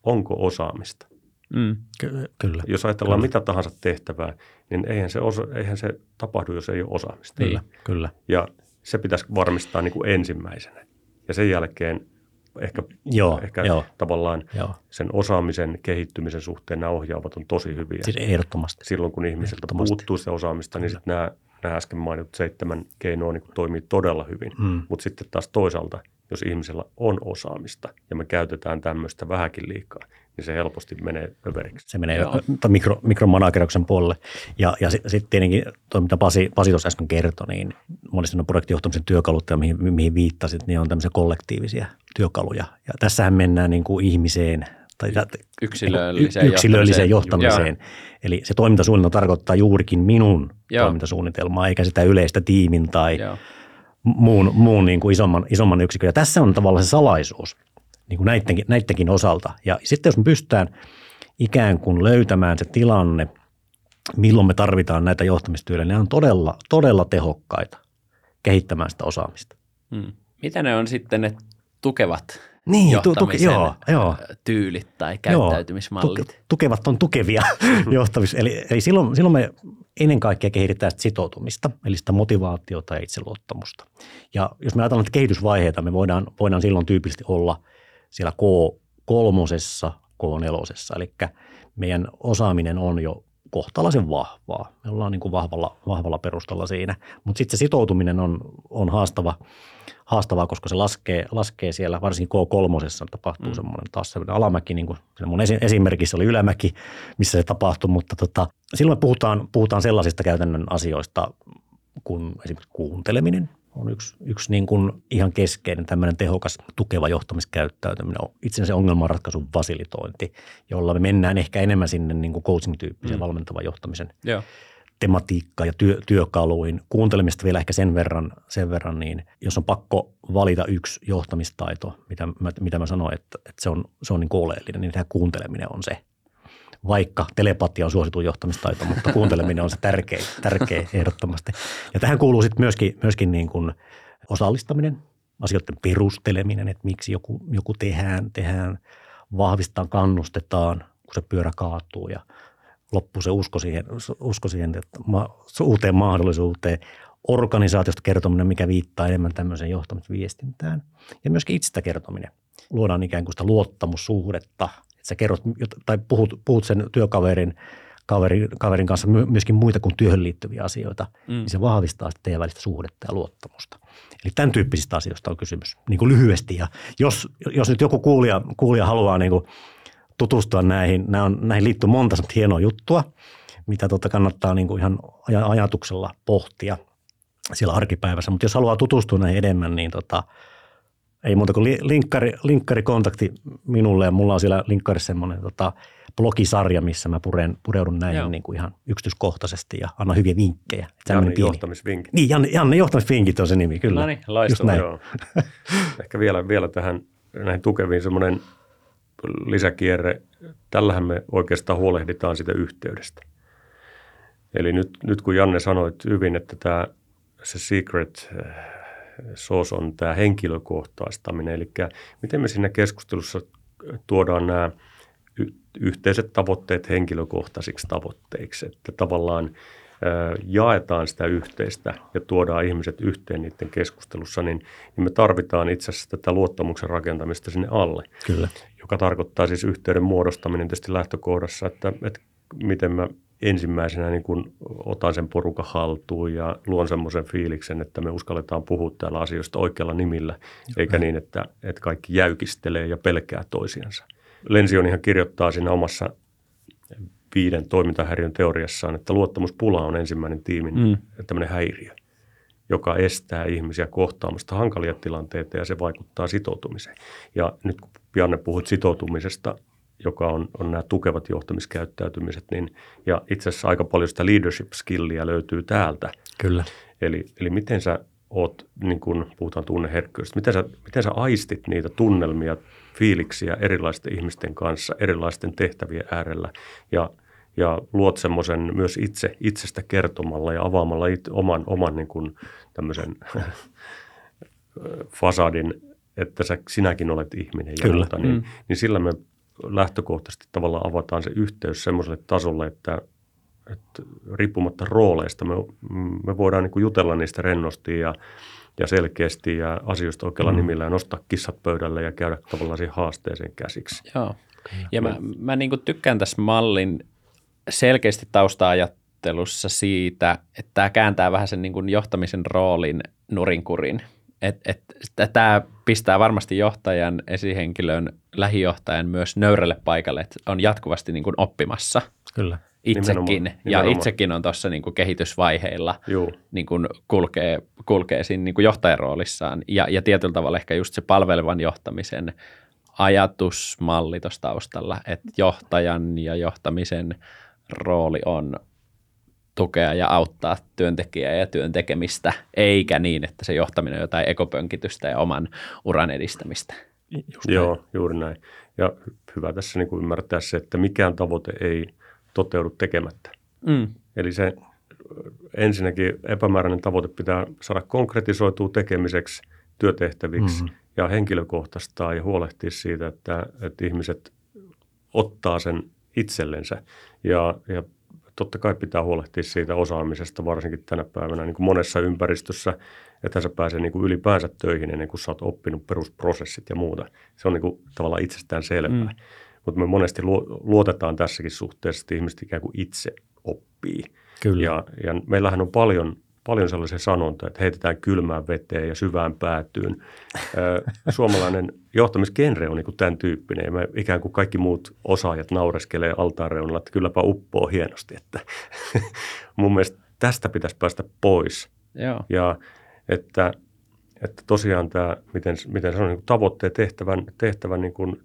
onko osaamista. Mm. Ky- kyllä. Jos ajatellaan Kyllä. mitä tahansa tehtävää, niin eihän se, osa, eihän se tapahdu, jos ei ole osaamista. Kyllä, kyllä. Ja se pitäisi varmistaa niin kuin ensimmäisenä. Ja sen jälkeen ehkä, Joo, ehkä joo. tavallaan Joo. sen osaamisen kehittymisen suhteen nämä ohjaavat on tosi hyviä. Siis ehdottomasti. Silloin kun Ehdottomasti. puuttuu sitä osaamista, niin sitten nämä, nämä äsken mainitut seitsemän keinoa niin toimii todella hyvin. Mm. Mutta sitten taas toisaalta, jos ihmisellä on osaamista ja me käytetään tämmöistä vähänkin liikaa, niin se helposti menee överiksi. Se menee Joo. mikro, mikromanagerouksen puolelle. Ja, ja sitten sit tietenkin tuo, mitä Pasi, Pasi tuossa äsken kertoi, niin monesti ne projektijohtamisen työkalut, ja mihin, mihin viittasit, niin on tämmöisiä kollektiivisia työkaluja. Ja tässähän mennään niin kuin ihmiseen tai Yksilölliseen y- yksilölliseen johtamiseen. johtamiseen. Eli se toimintasuunnitelma tarkoittaa juurikin minun Joo. toimintasuunnitelmaa, eikä sitä yleistä tiimin tai Joo. muun, muun niin kuin isomman, isomman yksikön. Ja tässä on tavallaan se salaisuus niin kuin näidenkin, näidenkin osalta. Ja sitten jos me pystytään ikään kuin löytämään se tilanne, milloin me tarvitaan näitä johtamistyöllä, ne on todella, todella tehokkaita kehittämään sitä osaamista. Hmm. Mitä ne on sitten ne tukevat Niin, tu- tuke- johtamisen joo, joo. tyylit tai Joo, käyttäytymismallit? tuke- tukevat on tukevia johtamis. Eli, eli silloin, silloin me ennen kaikkea kehitetään sitä sitoutumista, eli sitä motivaatiota ja itseluottamusta. Ja jos me ajatellaan näitä kehitysvaiheita, me voidaan, voidaan silloin tyypillisesti olla siellä K3, K4, eli meidän osaaminen on jo kohtalaisen vahvaa. Me ollaan niin kuin vahvalla, vahvalla perustalla siinä, mutta sitten se sitoutuminen on, on haastava, haastavaa, koska se laskee, laskee siellä, varsinkin K3 tapahtuu mm. semmoinen taas semmoinen alamäki, niin kuin mun esi- esimerkissä oli ylämäki, missä se tapahtui, mutta tota, silloin me puhutaan, puhutaan sellaisista käytännön asioista kuin esimerkiksi kuunteleminen on yksi, yksi niin kuin ihan keskeinen tämmöinen tehokas tukeva johtamiskäyttäytyminen, on itse asiassa ongelmanratkaisun fasilitointi, jolla me mennään ehkä enemmän sinne niin kuin coaching-tyyppisen mm. valmentavan johtamisen Joo. tematiikka ja työ, työkaluin. Kuuntelemista vielä ehkä sen verran, sen verran, niin jos on pakko valita yksi johtamistaito, mitä mä, mitä mä sanoin, että, että se on, se on niin kuin oleellinen, niin tämä kuunteleminen on se. Vaikka telepatia on suosituin johtamistaito, mutta kuunteleminen on se tärkeä, tärkeä ehdottomasti. Ja tähän kuuluu sitten myöskin, myöskin niin kuin osallistaminen, asioiden perusteleminen, että miksi joku, joku tehdään, tehdään, vahvistetaan, kannustetaan, kun se pyörä kaatuu ja loppuu se usko siihen, usko siihen että ma, uuteen mahdollisuuteen. Organisaatiosta kertominen, mikä viittaa enemmän tämmöiseen johtamisviestintään. Ja myöskin itsestä kertominen. Luodaan ikään kuin sitä luottamussuhdetta. Että sä kerrot tai puhut, puhut sen työkaverin kaverin, kaverin kanssa myöskin muita kuin työhön liittyviä asioita, mm. niin se vahvistaa sitten teidän välistä suhdetta ja luottamusta. Eli tämän tyyppisistä asioista on kysymys niin kuin lyhyesti. Ja jos, jos nyt joku kuulija, kuulija haluaa niin kuin tutustua näihin, nämä on, näihin liittyy monta hienoa juttua, mitä tota kannattaa niin kuin ihan ajatuksella pohtia siellä arkipäivässä. Mutta jos haluaa tutustua näihin enemmän, niin tota, ei muuta kuin linkkari, linkkarikontakti minulle ja mulla on siellä linkkarissa semmoinen tota, blogisarja, missä mä puren, pureudun näihin niin kuin ihan yksityiskohtaisesti ja annan hyviä vinkkejä. Janne johtamisvinkit. Niin, Janne, Janne johtamisvinkit on se nimi, kyllä. No niin, loistavaa. Joo. Ehkä vielä, vielä tähän näihin tukeviin semmoinen lisäkierre. Tällähän me oikeastaan huolehditaan sitä yhteydestä. Eli nyt, nyt kun Janne sanoit hyvin, että tämä se secret sauce on tämä henkilökohtaistaminen, eli miten me siinä keskustelussa tuodaan nämä yhteiset tavoitteet henkilökohtaisiksi tavoitteiksi, että tavallaan jaetaan sitä yhteistä ja tuodaan ihmiset yhteen niiden keskustelussa, niin, niin me tarvitaan itse asiassa tätä luottamuksen rakentamista sinne alle. Kyllä. Joka tarkoittaa siis yhteyden muodostaminen tietysti lähtökohdassa, että, että miten mä ensimmäisenä niin kun otan sen porukan haltuun ja luon semmoisen fiiliksen, että me uskalletaan puhua täällä asioista oikealla nimillä, Joo. eikä niin, että, että kaikki jäykistelee ja pelkää toisiansa. Lensionihan kirjoittaa siinä omassa viiden toimintahäiriön teoriassaan, että luottamuspula on ensimmäinen tiimin mm. tämmöinen häiriö, joka estää ihmisiä kohtaamasta hankalia tilanteita ja se vaikuttaa sitoutumiseen. Ja nyt kun Janne puhut sitoutumisesta, joka on, on nämä tukevat johtamiskäyttäytymiset, niin, ja itse asiassa aika paljon sitä leadership skillia löytyy täältä. Kyllä. Eli, eli miten sä oot, niin kun puhutaan tunneherkkyydestä, miten sä, miten sä aistit niitä tunnelmia, fiiliksiä erilaisten ihmisten kanssa, erilaisten tehtävien äärellä ja, ja luot semmoisen myös itse, itsestä kertomalla ja avaamalla itse, oman, oman niin kuin tämmöisen fasadin, että sä, sinäkin olet ihminen ja Kyllä. muuta, niin, mm. niin sillä me lähtökohtaisesti tavallaan avataan se yhteys semmoiselle tasolle, että että riippumatta rooleista me, me voidaan niin jutella niistä rennosti ja, ja selkeästi ja asioista oikealla mm. nimillä ja nostaa kissat pöydälle ja käydä tavallaan siihen haasteeseen käsiksi. Joo. Ja mä, mä niin kuin tykkään tässä mallin selkeästi tausta-ajattelussa siitä, että tämä kääntää vähän sen niin kuin johtamisen roolin nurinkurin. Että et, tämä pistää varmasti johtajan, esihenkilön, lähijohtajan myös nöyrälle paikalle, että on jatkuvasti niin kuin oppimassa. Kyllä itsekin. Nimenomaan, ja itsekin on tuossa niin kuin kehitysvaiheilla, niin kuin kulkee, kulkee siinä niin kuin johtajan roolissaan. Ja, ja tietyllä tavalla ehkä just se palvelevan johtamisen ajatusmalli tuossa taustalla, että johtajan ja johtamisen rooli on tukea ja auttaa työntekijää ja työn tekemistä, eikä niin, että se johtaminen on jotain ekopönkitystä ja oman uran edistämistä. Just Joo, näin. juuri näin. Ja hyvä tässä niin kuin ymmärtää se, että mikään tavoite ei toteudu tekemättä. Mm. Eli se ensinnäkin epämääräinen tavoite pitää saada konkretisoitua tekemiseksi, työtehtäviksi mm-hmm. ja henkilökohtaistaa ja huolehtia siitä, että, että ihmiset ottaa sen itsellensä. Ja, ja totta kai pitää huolehtia siitä osaamisesta, varsinkin tänä päivänä niin kuin monessa ympäristössä, että sä pääsee niin kuin ylipäänsä töihin ennen kuin sä oot oppinut perusprosessit ja muuta. Se on niin kuin tavallaan itsestään selvää. Mm. Mutta me monesti luotetaan tässäkin suhteessa, että ihmiset ikään kuin itse oppii. Kyllä. Ja, ja meillähän on paljon, paljon sellaisia sanontoja, että heitetään kylmään veteen ja syvään päätyyn. Suomalainen johtamisgenre on niin kuin tämän tyyppinen ja me ikään kuin kaikki muut osaajat naureskelee altaan reunalla, että kylläpä uppoo hienosti. Että mun mielestä tästä pitäisi päästä pois. Joo. Ja että, että tosiaan tämä, miten, miten sanon, niin tavoitteen tehtävän, tehtävän niin kuin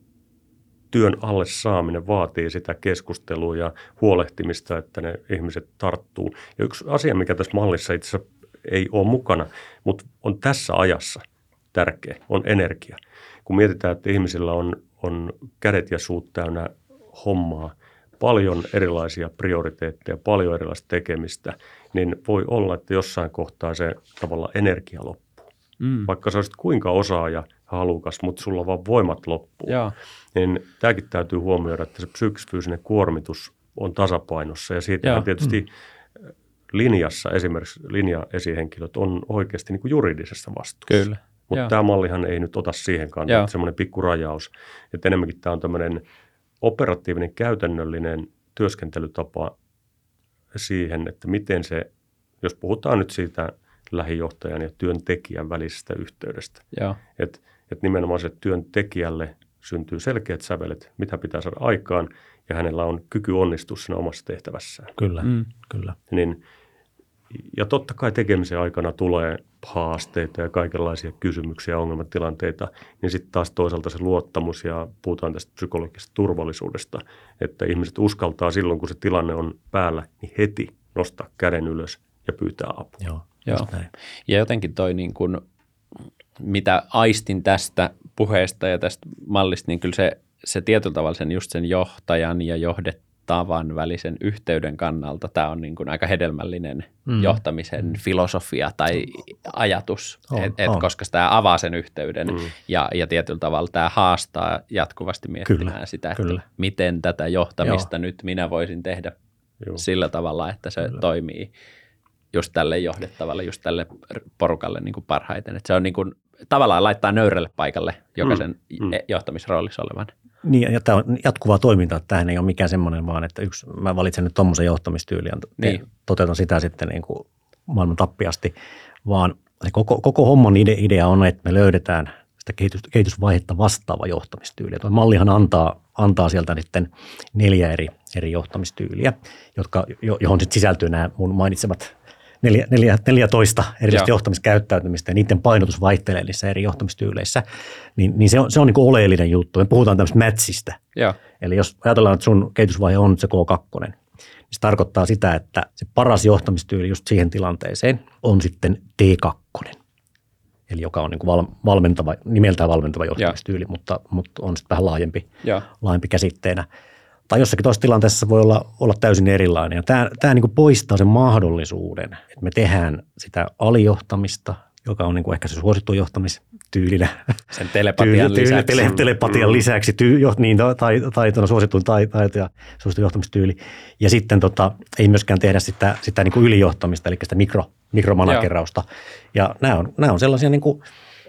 työn alle saaminen vaatii sitä keskustelua ja huolehtimista, että ne ihmiset tarttuu. Ja yksi asia, mikä tässä mallissa itse asiassa ei ole mukana, mutta on tässä ajassa tärkeä, on energia. Kun mietitään, että ihmisillä on, on kädet ja suut täynnä hommaa, paljon erilaisia prioriteetteja, paljon erilaista tekemistä, niin voi olla, että jossain kohtaa se tavalla energia loppuu. Mm. Vaikka sä olisit kuinka osaaja – halukas, mutta sulla vaan voimat loppuu. Joo. Niin tämäkin täytyy huomioida, että se psyykkisfyysinen kuormitus on tasapainossa ja siitä tietysti mm. linjassa esimerkiksi linjaesihenkilöt on oikeasti niin kuin juridisessa vastuussa. Kyllä. Mutta tämä mallihan ei nyt ota siihen kantaa, että semmoinen pikku rajaus. Että enemmänkin tämä on tämmöinen operatiivinen, käytännöllinen työskentelytapa siihen, että miten se, jos puhutaan nyt siitä lähijohtajan ja työntekijän välisestä yhteydestä. Että että nimenomaan se työntekijälle syntyy selkeät sävelet, mitä pitää saada aikaan, ja hänellä on kyky onnistua siinä omassa tehtävässään. Kyllä, mm. kyllä. Niin, ja totta kai tekemisen aikana tulee haasteita ja kaikenlaisia kysymyksiä ja ongelmatilanteita, niin sitten taas toisaalta se luottamus ja puhutaan tästä psykologisesta turvallisuudesta, että ihmiset uskaltaa silloin, kun se tilanne on päällä, niin heti nostaa käden ylös ja pyytää apua. Joo, Joo. Ja jotenkin toi niin kuin mitä aistin tästä puheesta ja tästä mallista, niin kyllä se, se tietyllä tavalla sen just sen johtajan ja johdettavan välisen yhteyden kannalta tämä on niin kuin aika hedelmällinen mm. johtamisen mm. filosofia tai ajatus, on, et, et, koska tämä avaa sen yhteyden mm. ja, ja tietyllä tavalla tämä haastaa jatkuvasti miettimään kyllä, sitä, että kyllä. miten tätä johtamista Joo. nyt minä voisin tehdä Joo. sillä tavalla, että se kyllä. toimii just tälle johdettavalle, just tälle porukalle niin kuin parhaiten. Et se on niin kuin tavallaan laittaa nöyrälle paikalle jokaisen mm, mm. johtamisroolissa olevan. Niin, ja tämä on jatkuvaa toimintaa. Tämähän ei ole mikään semmoinen vaan, että yksi, mä valitsen nyt tuommoisen johtamistyyliä, niin. toteutan sitä sitten niin kuin maailman tappiasti, vaan se koko, koko homman idea on, että me löydetään sitä kehitys, kehitysvaihetta vastaava johtamistyyli. Tuo mallihan antaa, antaa sieltä sitten neljä eri, eri johtamistyyliä, jotka, johon sitten sisältyy nämä mun mainitsemat neljä, neljä, 14 erilaista Joo. johtamiskäyttäytymistä ja niiden painotus vaihtelee niissä eri johtamistyyleissä, niin, niin se on, se on niin kuin oleellinen juttu. Me puhutaan tämmöistä. Joo. Eli jos ajatellaan, että sun kehitysvaihe on se K2, niin se tarkoittaa sitä, että se paras johtamistyyli just siihen tilanteeseen on sitten T2. Eli joka on niin kuin valmentava, nimeltään valmentava johtamistyyli, mutta, mutta on sitten vähän laajempi, laajempi käsitteenä tai jossakin toisessa tilanteessa voi olla, olla täysin erilainen. Ja tämä, tämä niin poistaa sen mahdollisuuden, että me tehdään sitä alijohtamista, joka on niin kuin ehkä se suosittu johtamistyylinä. Sen telepatian tyyli, lisäksi. Tele, telepatian lisäksi, tyy, jo, niin, tai, taitona suosittuin tai, taito ja suosittu johtamistyyli. Ja sitten tota, ei myöskään tehdä sitä, sitä niin kuin ylijohtamista, eli sitä mikro, mikromanagerausta. Ja nämä on, nämä on sellaisia niin kuin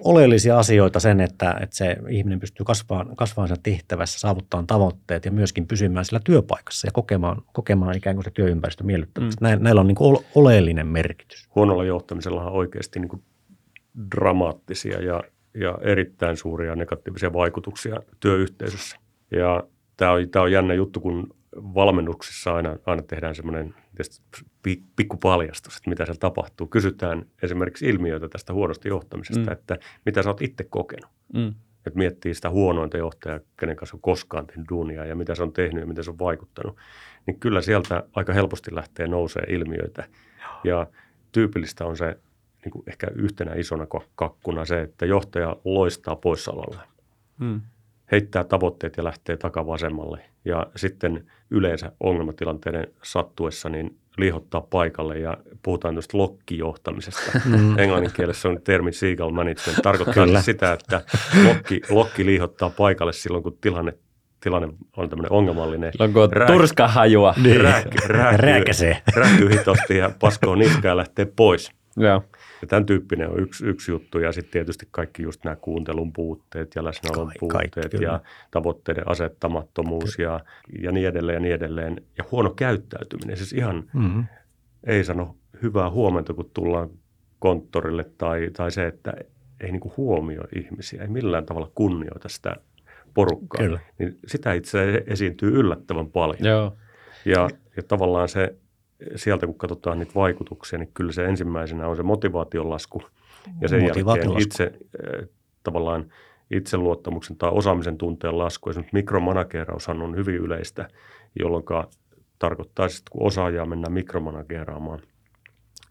oleellisia asioita sen, että, että se ihminen pystyy kasvamaan, kasvamaan sen tehtävässä, saavuttamaan tavoitteet ja myöskin pysymään sillä työpaikassa ja kokemaan, kokemaan ikään kuin se työympäristö miellyttävästi. Mm. Näillä, näillä on niin kuin oleellinen merkitys. Huonolla johtamisella on oikeasti niin kuin dramaattisia ja, ja erittäin suuria negatiivisia vaikutuksia työyhteisössä. Ja tämä on, tämä on jännä juttu, kun valmennuksissa aina, aina tehdään semmoinen pikku paljastus, että mitä siellä tapahtuu. Kysytään esimerkiksi ilmiöitä tästä huonosta johtamisesta, mm. että mitä sä oot itse kokenut. Mm. Että miettii sitä huonointa johtajaa, kenen kanssa on koskaan tehnyt duunia ja mitä se on tehnyt ja miten se on vaikuttanut. Niin kyllä sieltä aika helposti lähtee nousee ilmiöitä. Ja tyypillistä on se niin kuin ehkä yhtenä isona kakkuna se, että johtaja loistaa poissaololla. Mm heittää tavoitteet ja lähtee takavasemmalle. Ja sitten yleensä ongelmatilanteiden sattuessa niin liihottaa paikalle ja puhutaan tuosta lokkijohtamisesta. Mm. Englannin kielessä on termi seagull management. Tarkoittaa siis sitä, että lokki, lokki liihottaa paikalle silloin, kun tilanne tilanne on tämmöinen ongelmallinen. Silloin kun rää... turska hajua. Niin. Rääky, rääkyy, rääkyy hitosti ja paskoo niskaa ja lähtee pois. Joo. Ja tämän tyyppinen on yksi, yksi juttu ja sitten tietysti kaikki just nämä kuuntelun puutteet ja läsnäolon puutteet kaikki, ja tavoitteiden asettamattomuus ja, ja niin edelleen ja niin edelleen. Ja huono käyttäytyminen, siis ihan mm-hmm. ei sano hyvää huomenta, kun tullaan konttorille tai, tai se, että ei niin huomioi ihmisiä, ei millään tavalla kunnioita sitä porukkaa. Kyllä. Niin sitä itse esiintyy yllättävän paljon. Joo. Ja, ja tavallaan se sieltä kun katsotaan niitä vaikutuksia, niin kyllä se ensimmäisenä on se motivaation lasku. Ja sen jälkeen itse äh, tavallaan itseluottamuksen tai osaamisen tunteen lasku. Esimerkiksi mikromanageeraushan on hyvin yleistä, jolloin tarkoittaa, että kun osaajaa mennään mikromanageeraamaan,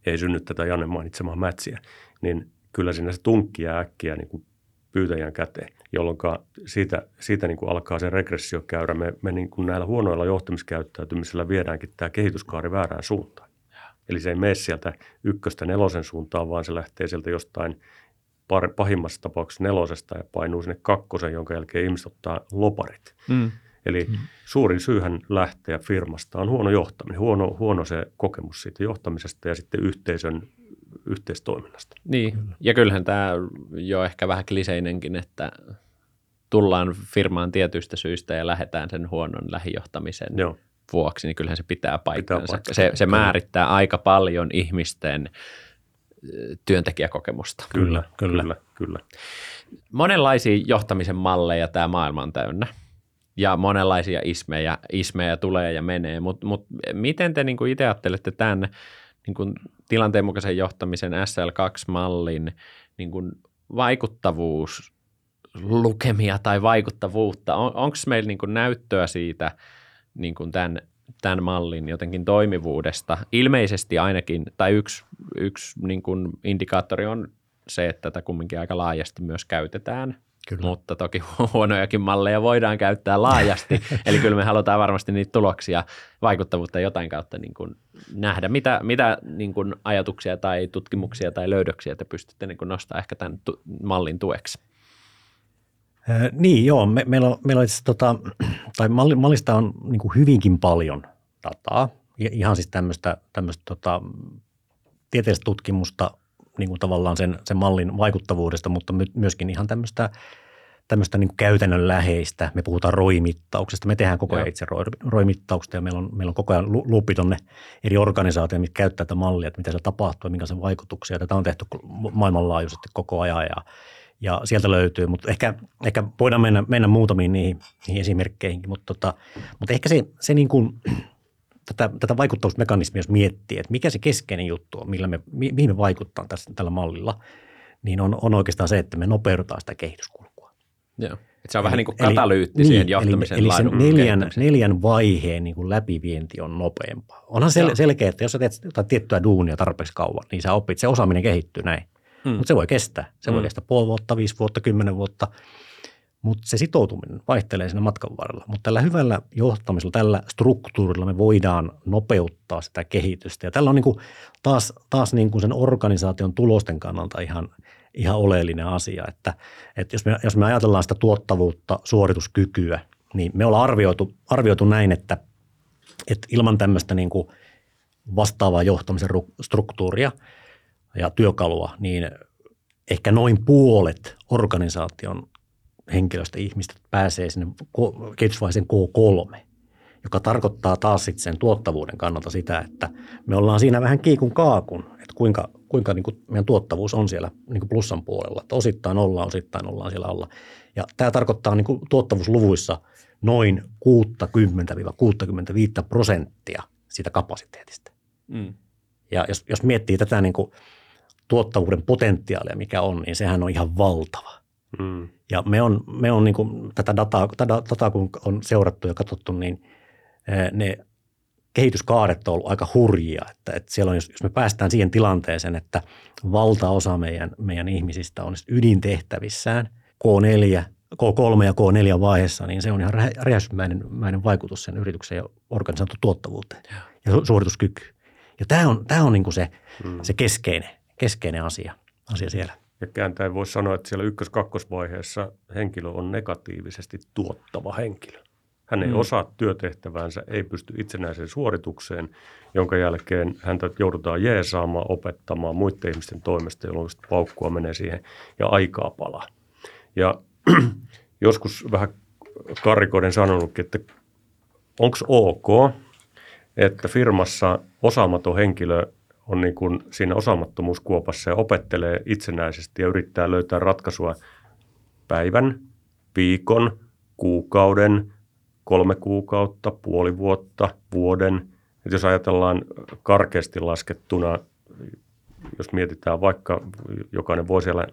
ei synny tätä Janne mainitsemaa mätsiä, niin kyllä siinä se tunkki jää äkkiä niin kuin pyytäjän käteen, jolloin siitä, siitä niin kuin alkaa se regressiokäyrä. Me, me niin kuin näillä huonoilla johtamiskäyttäytymisellä viedäänkin tämä kehityskaari väärään suuntaan. Eli se ei mene sieltä ykköstä nelosen suuntaan, vaan se lähtee sieltä jostain pahimmassa tapauksessa nelosesta ja painuu sinne kakkosen, jonka jälkeen ihmiset ottaa loparit. Mm. Eli mm. suurin syyhän lähteä firmasta on huono johtaminen, huono, huono se kokemus siitä johtamisesta ja sitten yhteisön yhteistoiminnasta. Niin, Kyllä. ja kyllähän tämä jo ehkä vähän kliseinenkin, että tullaan firmaan tietyistä syistä ja lähdetään sen huonon lähijohtamisen Joo. vuoksi, niin kyllähän se pitää paikkansa. Pitää paikkansa. Se, se määrittää aika paljon ihmisten työntekijäkokemusta. Kyllä, kyllä, kyllä. kyllä. Monenlaisia johtamisen malleja tämä maailma on täynnä ja monenlaisia ismejä, ismejä tulee ja menee, mutta mut miten te niin itse ajattelette tämän niin kuin tilanteen mukaisen johtamisen SL2-mallin niin kuin vaikuttavuus, lukemia tai vaikuttavuutta? On, Onko meillä niin kuin näyttöä siitä niin kuin tämän, tämän mallin jotenkin toimivuudesta? Ilmeisesti ainakin, tai yksi, yksi niin kuin indikaattori on se, että tätä kumminkin aika laajasti myös käytetään – Kyllä. Mutta toki huonojakin malleja voidaan käyttää laajasti. Eli kyllä me halutaan varmasti niitä tuloksia, vaikuttavuutta jotain kautta niin kuin nähdä. Mitä, mitä niin kuin ajatuksia tai tutkimuksia tai löydöksiä te pystytte niin kuin nostamaan ehkä tämän tu- mallin tueksi? Äh, niin joo, me, meillä on, meillä on itse, tota, tai mallista on niin kuin hyvinkin paljon dataa. Ihan siis tämmöistä, tämmöistä tota, tieteellistä tutkimusta niin kuin tavallaan sen, sen mallin vaikuttavuudesta, mutta myöskin ihan tämmöistä, tämmöistä niin kuin käytännönläheistä. Me puhutaan roimittauksesta. Me tehdään koko ajan Joo. itse roimittauksesta ja meillä on, meillä on koko ajan luupi tuonne eri organisaatioille, mitkä käyttää tätä mallia, että mitä se tapahtuu ja minkä sen vaikutuksia. Tätä on tehty maailmanlaajuisesti koko ajan ja, ja sieltä löytyy, mutta ehkä, ehkä voidaan mennä, mennä muutamiin niihin, niihin esimerkkeihin, mutta, tota, mutta ehkä se, se niin kuin, tätä, tätä vaikuttavuusmekanismia, jos miettii, että mikä se keskeinen juttu on, millä me, mihin me vaikuttaa tässä, tällä mallilla, niin on, on oikeastaan se, että me nopeutetaan sitä kehityskulkua. Joo. Että se on eli, vähän niin kuin katalyytti siihen niin, johtamisen Eli, eli sen neljän, neljän vaiheen niin kuin läpivienti on nopeampaa. Onhan sel, selkeä, että jos sä teet jotain tiettyä duunia tarpeeksi kauan, niin sä opit, se osaaminen kehittyy näin. Hmm. Mutta se voi kestää. Se hmm. voi kestää puoli vuotta, viisi vuotta, kymmenen vuotta. Mutta se sitoutuminen vaihtelee siinä matkan varrella. Mutta tällä hyvällä johtamisella, tällä struktuurilla me voidaan nopeuttaa sitä kehitystä. Ja tällä on niin kuin taas, taas niin kuin sen organisaation tulosten kannalta ihan, ihan oleellinen asia, että, että jos, me, jos me ajatellaan sitä tuottavuutta, suorituskykyä, niin me ollaan arvioitu, arvioitu näin, että, että ilman tämmöistä niin kuin vastaavaa johtamisen struktuuria ja työkalua, niin ehkä noin puolet organisaation henkilöstä ihmistä pääsee sinne kehitysvaiheeseen K3, joka tarkoittaa taas sitten sen tuottavuuden kannalta sitä, että me ollaan siinä vähän kiikun kaakun, että kuinka, kuinka niin kuin meidän tuottavuus on siellä niin kuin plussan puolella. Että osittain ollaan, osittain ollaan siellä alla. Ja tämä tarkoittaa niin kuin tuottavuusluvuissa noin 60-65 prosenttia siitä kapasiteetista. Mm. Ja jos, jos miettii tätä niin kuin tuottavuuden potentiaalia, mikä on, niin sehän on ihan valtava. Mm. Ja me on, me on niin kuin, tätä dataa, tätä dataa, kun on seurattu ja katsottu, niin eh, ne kehityskaaret on ollut aika hurjia. Että, että siellä on, jos, jos me päästään siihen tilanteeseen, että valtaosa meidän, meidän ihmisistä on ydintehtävissään K4, K3 ja K4 vaiheessa, niin se on ihan räjähdysmäinen vaikutus sen yrityksen ja organisaation tuottavuuteen ja, ja suorituskyky. Ja tämä on, tämä on niin kuin se, mm. se keskeinen, keskeinen asia, asia siellä. Ja kääntäen voisi sanoa, että siellä ykkös-kakkosvaiheessa henkilö on negatiivisesti tuottava henkilö. Hän ei mm. osaa työtehtäväänsä, ei pysty itsenäiseen suoritukseen, jonka jälkeen häntä joudutaan jeesaamaan, opettamaan muiden ihmisten toimesta, jolloin paukkua menee siihen ja aikaa palaa. Ja joskus vähän karikoiden sanonutkin, että onko ok, että firmassa osaamaton henkilö on niin kuin siinä osaamattomuuskuopassa ja opettelee itsenäisesti ja yrittää löytää ratkaisua päivän, viikon, kuukauden, kolme kuukautta, puoli vuotta, vuoden. Et jos ajatellaan karkeasti laskettuna, jos mietitään vaikka, jokainen voi siellä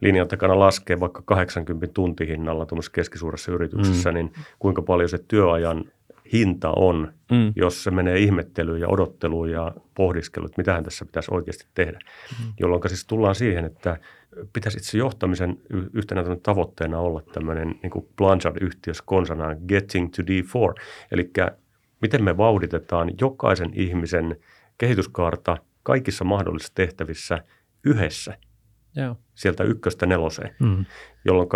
linjan takana laskea vaikka 80 tuntihinnalla tuollaisessa keskisuuressa yrityksessä, mm. niin kuinka paljon se työajan hinta on, mm. jos se menee ihmettelyyn ja odotteluun ja pohdiskeluun, että mitähän tässä pitäisi oikeasti tehdä. Mm. Jolloin siis tullaan siihen, että pitäisi itse johtamisen yhtenä tavoitteena olla tämmöinen niin kuin Blanchard-yhtiössä konsanaan getting to D4. Eli miten me vauhditetaan jokaisen ihmisen kehityskaarta kaikissa mahdollisissa tehtävissä yhdessä Joo. sieltä ykköstä neloseen, mm. jolloin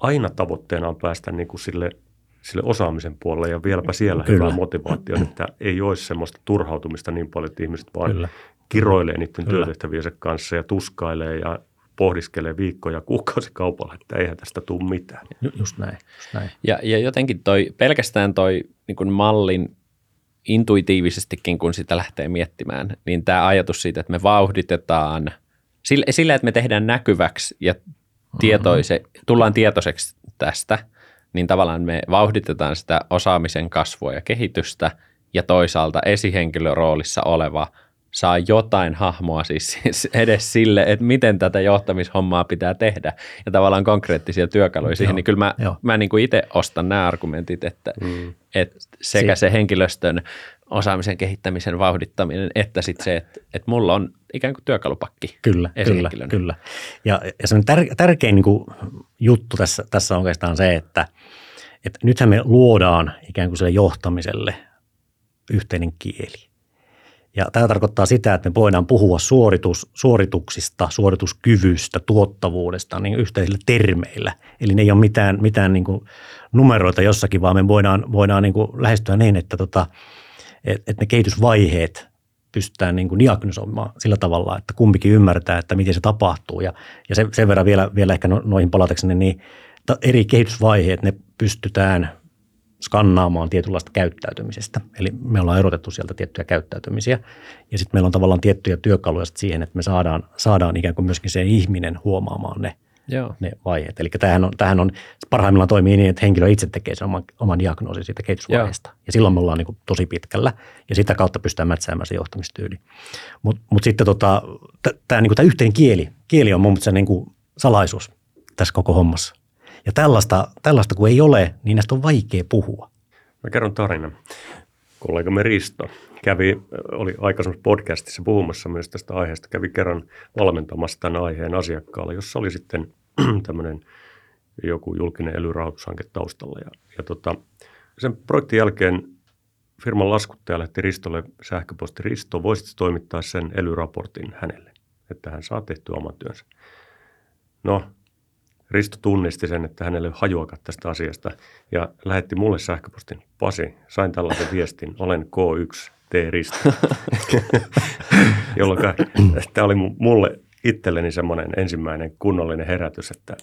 aina tavoitteena on päästä niin kuin sille sille osaamisen puolelle ja vieläpä siellä Kyllä. hyvä motivaatio, että ei olisi semmoista turhautumista niin paljon, että ihmiset vaan Kyllä. kiroilee niiden Kyllä. työtehtäviensä kanssa ja tuskailee ja pohdiskelee viikkoja kuukausikaupalla, että eihän tästä tule mitään. Just näin. Just näin. Ja, ja jotenkin toi, pelkästään toi niin kuin mallin intuitiivisestikin, kun sitä lähtee miettimään, niin tämä ajatus siitä, että me vauhditetaan sillä, sillä että me tehdään näkyväksi ja tietoise, mm-hmm. tullaan tietoiseksi tästä – niin tavallaan me vauhditetaan sitä osaamisen kasvua ja kehitystä ja toisaalta esihenkilöroolissa oleva saa jotain hahmoa siis edes sille, että miten tätä johtamishommaa pitää tehdä ja tavallaan konkreettisia työkaluja siihen, niin kyllä mä, mä niin kuin itse ostan nämä argumentit, että, mm. että sekä se henkilöstön osaamisen kehittämisen vauhdittaminen, että sitten se, että, että mulla on ikään kuin työkalupakki Kyllä, kyllä, kyllä. Ja, ja se tär, tärkein niin kuin juttu tässä, tässä on oikeastaan se, että, että nythän me luodaan ikään kuin sille johtamiselle yhteinen kieli. Ja tämä tarkoittaa sitä, että me voidaan puhua suoritus, suorituksista, suorituskyvystä, tuottavuudesta niin yhteisillä termeillä. Eli ne ei ole mitään, mitään niin numeroita jossakin, vaan me voidaan, voidaan niin lähestyä niin, että tota, että et ne kehitysvaiheet pystytään niin kuin diagnosoimaan sillä tavalla, että kumpikin ymmärtää, että miten se tapahtuu. Ja, ja sen, sen verran vielä, vielä ehkä no, noihin palatakseni, niin eri kehitysvaiheet, ne pystytään skannaamaan tietynlaista käyttäytymisestä. Eli me ollaan erotettu sieltä tiettyjä käyttäytymisiä. Ja sitten meillä on tavallaan tiettyjä työkaluja siihen, että me saadaan, saadaan ikään kuin myöskin se ihminen huomaamaan ne Joo. ne vaiheet. Eli tämähän on, tämähän on, parhaimmillaan toimii niin, että henkilö itse tekee sen oman, oman diagnoosin siitä kehitysvaiheesta. Joo. Ja silloin me ollaan niin tosi pitkällä ja sitä kautta pystytään mätsäämään se johtamistyyli. Mutta mut sitten tota, tämä niin yhteinen kieli, kieli on mun mielestä se niin kuin salaisuus tässä koko hommassa. Ja tällaista, tällaista kun ei ole, niin näistä on vaikea puhua. Mä kerron tarinan. Kollegamme Risto kävi, oli aikaisemmassa podcastissa puhumassa myös tästä aiheesta, kävi kerran valmentamassa tämän aiheen asiakkaalle, jossa oli sitten tämmöinen joku julkinen elyrahoitushanke taustalla. Ja, ja tota, sen projektin jälkeen firman laskuttaja lähti Ristolle sähköposti Risto, voisitko toimittaa sen elyraportin hänelle, että hän saa tehtyä oman työnsä. No, Risto tunnisti sen, että hänelle ei hajuakaan tästä asiasta ja lähetti mulle sähköpostin. Pasi, sain tällaisen viestin, olen K1, Risto. Jolloin tämä oli mulle itselleni semmoinen ensimmäinen kunnollinen herätys, että,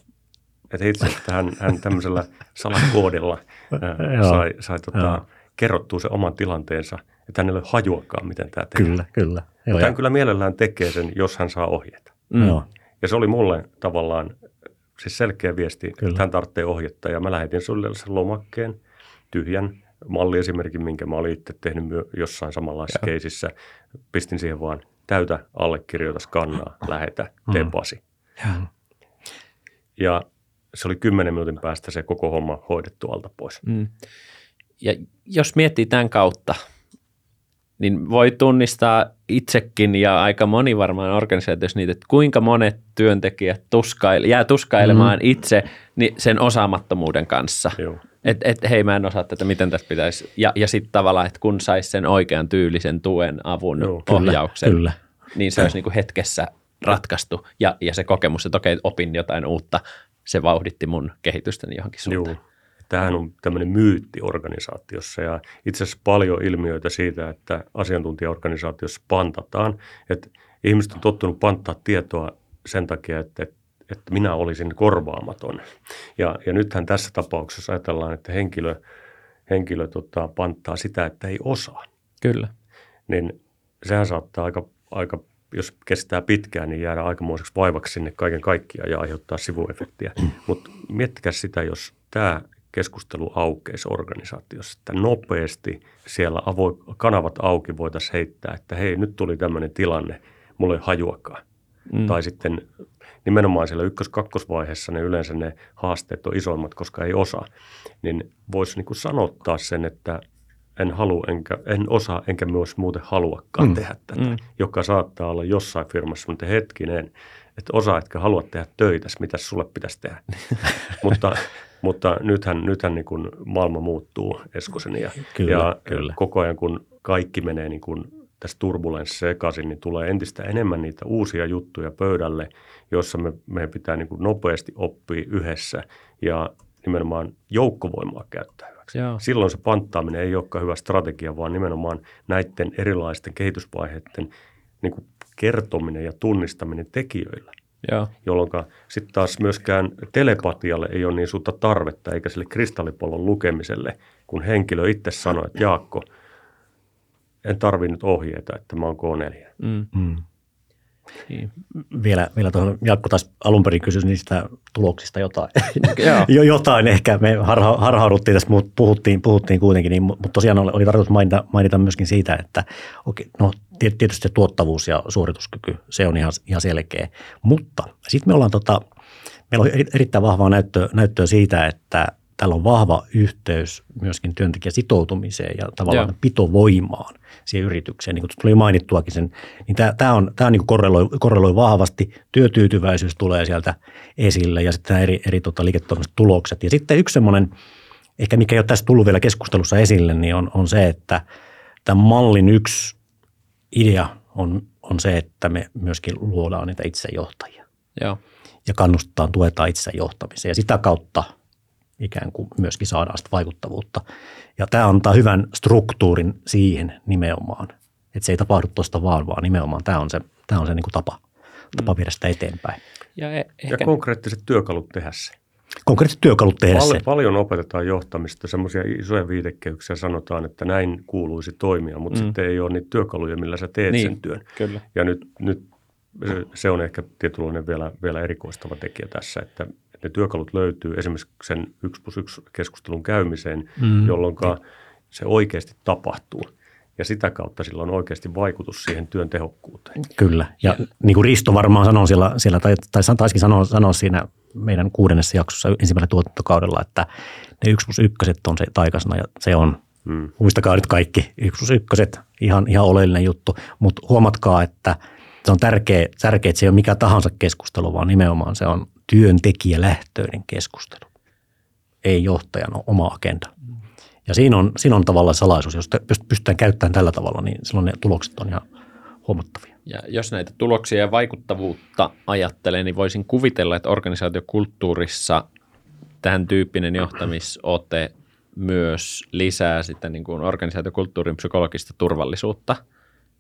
että itse että hän, hän tämmöisellä salakoodilla ää, sai, sai tota, kerrottua se oman tilanteensa, että hänelle ei hajuakaan, miten tämä tehdään. Kyllä, kyllä. Joo, Mutta hän kyllä mielellään tekee sen, jos hän saa ohjeita. Mm. Joo. Ja se oli mulle tavallaan siis selkeä viesti, Kyllä. että hän tarvitsee ohjetta. Ja mä lähetin sulle sen lomakkeen, tyhjän malliesimerkin, minkä mä olin itse tehnyt myö- jossain samanlaisessa Joo. keisissä. Pistin siihen vaan täytä, allekirjoita, skannaa, lähetä, tee Mm. pasi. Joo. Ja se oli kymmenen minuutin päästä se koko homma hoidettu alta pois. Mm. Ja jos miettii tämän kautta, niin voi tunnistaa itsekin ja aika moni varmaan organisaatiossa niitä, että kuinka monet työntekijät tuskaile, jää tuskailemaan mm. itse ni- sen osaamattomuuden kanssa. Että et, hei mä en osaa tätä, miten tästä pitäisi. Ja, ja sitten tavallaan, että kun saisi sen oikean tyylisen tuen, avun, Joo, Kyllä, ohjauksen, kyllä. niin se olisi niinku hetkessä ratkaistu. Ja, ja se kokemus, että okei, opin jotain uutta, se vauhditti mun kehitystäni johonkin suuntaan. Joo. Tämähän on tämmöinen myytti organisaatiossa ja itse asiassa paljon ilmiöitä siitä, että asiantuntijaorganisaatiossa pantataan. Että ihmiset on tottunut panttaa tietoa sen takia, että, että minä olisin korvaamaton. Ja, ja nythän tässä tapauksessa ajatellaan, että henkilö, henkilö tota, panttaa sitä, että ei osaa. Kyllä. Niin sehän saattaa aika, aika jos kestää pitkään, niin jäädä aikamoiseksi vaivaksi sinne kaiken kaikkiaan ja aiheuttaa sivuefektiä. Mutta miettikää sitä, jos tämä keskustelu aukeisi organisaatiossa, että nopeasti siellä avo- kanavat auki voitaisiin heittää, että hei, nyt tuli tämmöinen tilanne, mulla ei hajuakaan. Mm. Tai sitten nimenomaan siellä ykkös-kakkosvaiheessa ne yleensä ne haasteet on isoimmat, koska ei osaa. Niin voisi niin sanottaa sen, että en halua, enkä, en osaa, enkä myös muuten haluakaan mm. tehdä tätä, mm. joka saattaa olla jossain firmassa, mutta hetkinen, että osaa, etkä halua tehdä töitä, mitä sulle pitäisi tehdä. mutta, mutta nythän, nythän niin kuin maailma muuttuu, Eskosen, ja, Kyllä, ja kyllä. koko ajan kun kaikki menee niin kuin tässä turbulenssissa sekaisin, niin tulee entistä enemmän niitä uusia juttuja pöydälle, joissa me, meidän pitää niin kuin nopeasti oppia yhdessä ja nimenomaan joukkovoimaa käyttää hyväksi. Joo. Silloin se panttaaminen ei olekaan hyvä strategia, vaan nimenomaan näiden erilaisten kehitysvaiheiden niin kuin kertominen ja tunnistaminen tekijöillä. Jolloin sitten taas myöskään telepatialle ei ole niin suurta tarvetta eikä sille kristallipallon lukemiselle, kun henkilö itse sanoo, että Jaakko, en tarvi nyt ohjeita, että mä oon K4. Mm. Mm. Niin. Vielä, vielä tuohon, Jaakko taas alun perin kysyi niistä tuloksista jotain. Joo. jo jotain ehkä, me harha, harhauduttiin tässä, mutta puhuttiin, puhuttiin kuitenkin, niin, mutta tosiaan oli, oli tarkoitus mainita, mainita myöskin siitä, että okei, no tiet- tietysti se tuottavuus ja suorituskyky, se on ihan, ihan selkeä, mutta sitten me ollaan tota, meillä on eri- erittäin vahvaa näyttöä, näyttöä siitä, että täällä on vahva yhteys myöskin työntekijän sitoutumiseen ja tavallaan Joo. pitovoimaan siihen yritykseen, niin kuin tuli mainittuakin sen, niin tämä, tämä, on, tämä on niin korreloi, korreloi vahvasti, työtyytyväisyys tulee sieltä esille ja sitten nämä eri, eri tota, liiketoiminnalliset tulokset. Ja sitten yksi semmoinen, ehkä mikä ei ole tässä tullut vielä keskustelussa esille, niin on, on se, että tämän mallin yksi idea on, on se, että me myöskin luodaan niitä itsejohtajia Joo. ja kannustetaan, tuetaan itse johtamiseen ja sitä kautta ikään kuin myöskin saadaan sitä vaikuttavuutta. Ja tämä antaa hyvän struktuurin siihen nimenomaan, että se ei tapahdu tuosta vaan, vaan nimenomaan tämä on se, tämä on se niin kuin tapa, tapa viedä sitä eteenpäin. Ja, e- Ja ehkä, konkreettiset työkalut tehdä se. Konkreettiset työkalut tehdä Pal- se. paljon opetetaan johtamista, semmoisia isoja viitekehyksiä sanotaan, että näin kuuluisi toimia, mutta mm. sitten ei ole niitä työkaluja, millä sä teet Niin. sen työn. Kyllä. Ja nyt, nyt se- se on ehkä tietynlainen vielä, vielä erikoistava tekijä tässä, että ne työkalut löytyy esimerkiksi sen yksi plus yksi keskustelun käymiseen, mm. jolloin se oikeasti tapahtuu. Ja sitä kautta sillä on oikeasti vaikutus siihen työn tehokkuuteen. Kyllä. Ja niin kuin Risto varmaan sanoo siellä, siellä tai, tai taisikin sanoa, sanoa siinä meidän kuudennessa jaksossa ensimmäisellä tuotantokaudella, että ne yksi plus ykköset on se taikasana ja se on, Mm. muistakaa nyt kaikki, yksi plus ykköset, ihan, ihan oleellinen juttu, mutta huomatkaa, että se on tärkeä, tärkeä, että se ei ole mikä tahansa keskustelu, vaan nimenomaan se on työntekijälähtöinen keskustelu, ei johtajan oma agenda. Ja siinä on, siinä on tavallaan salaisuus. Jos pystytään käyttämään tällä tavalla, niin silloin ne tulokset on ihan huomattavia. Ja jos näitä tuloksia ja vaikuttavuutta ajattelee, niin voisin kuvitella, että organisaatiokulttuurissa tämän tyyppinen johtamisote myös lisää sitä niin kuin organisaatiokulttuurin psykologista turvallisuutta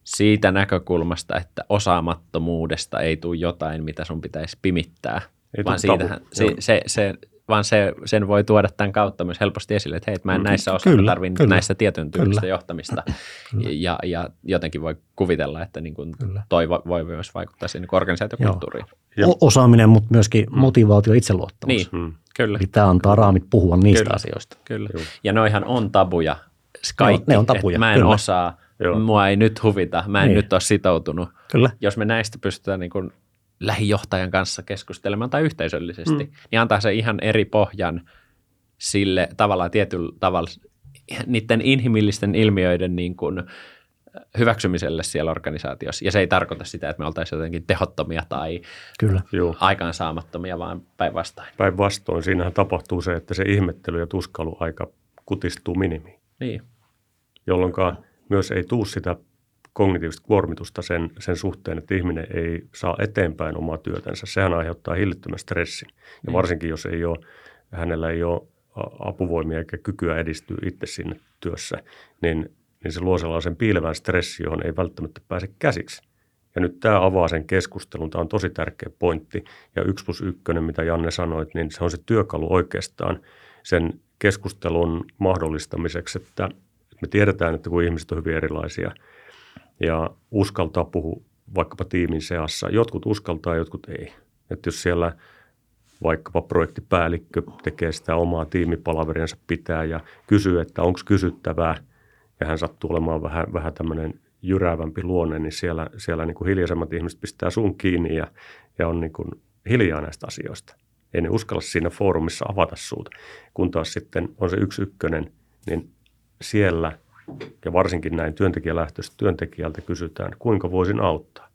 siitä näkökulmasta, että osaamattomuudesta ei tule jotain, mitä sun pitäisi pimittää, ei vaan siitähän, se, se, se, vaan se, sen voi tuoda tämän kautta myös helposti esille, että hei, että mä en mm, näissä osaa, kyllä, tarvin kyllä, näissä tietyn tyylistä kyllä, johtamista. Kyllä. Ja, ja jotenkin voi kuvitella, että niin kuin toi voi myös vaikuttaa siihen niin organisaatiokulttuuriin. Joo. Osaaminen, mutta myöskin mm. motivaatio itseluottamus. Niin, mm. kyllä. Eli tämä antaa raamit puhua niistä kyllä, asioista. Kyllä. Ja noihan on tabuja. Kaikki, ne on, ne on tabuja. Mä en kyllä. osaa, Joo. mua ei nyt huvita, mä en niin. nyt ole sitoutunut. Kyllä. Jos me näistä pystytään niin kuin lähijohtajan kanssa keskustelemaan tai yhteisöllisesti, mm. niin antaa se ihan eri pohjan sille tavallaan tietyllä tavalla niiden inhimillisten ilmiöiden niin kuin hyväksymiselle siellä organisaatiossa. Ja se ei tarkoita sitä, että me oltaisiin jotenkin tehottomia tai Kyllä. aikaansaamattomia, vaan päinvastoin. Päinvastoin. Siinähän tapahtuu se, että se ihmettely ja tuskalu aika kutistuu minimiin. Niin. Jolloin myös ei tuu sitä kognitiivista kuormitusta sen, sen suhteen, että ihminen ei saa eteenpäin omaa työtänsä. Sehän aiheuttaa hillittömän stressin. Ja niin. varsinkin, jos ei ole, hänellä ei ole apuvoimia eikä kykyä edistyä itse sinne työssä, niin, niin se luo sellaisen piilevän stressi, johon ei välttämättä pääse käsiksi. Ja nyt tämä avaa sen keskustelun. Tämä on tosi tärkeä pointti. Ja yksi plus ykkönen, mitä Janne sanoit, niin se on se työkalu oikeastaan sen keskustelun mahdollistamiseksi, että me tiedetään, että kun ihmiset on hyvin erilaisia – ja uskaltaa puhua vaikkapa tiimin seassa. Jotkut uskaltaa, jotkut ei. Että jos siellä vaikkapa projektipäällikkö tekee sitä omaa tiimipalaveriansa pitää ja kysyy, että onko kysyttävää, ja hän sattuu olemaan vähän, vähän tämmöinen jyräävämpi luonne, niin siellä, siellä niin kuin hiljaisemmat ihmiset pistää sun kiinni ja, ja on niin kuin hiljaa näistä asioista. Ei ne uskalla siinä foorumissa avata suuta. Kun taas sitten on se yksi ykkönen, niin siellä – ja varsinkin näin työntekijälähtöistä työntekijältä kysytään, kuinka voisin auttaa.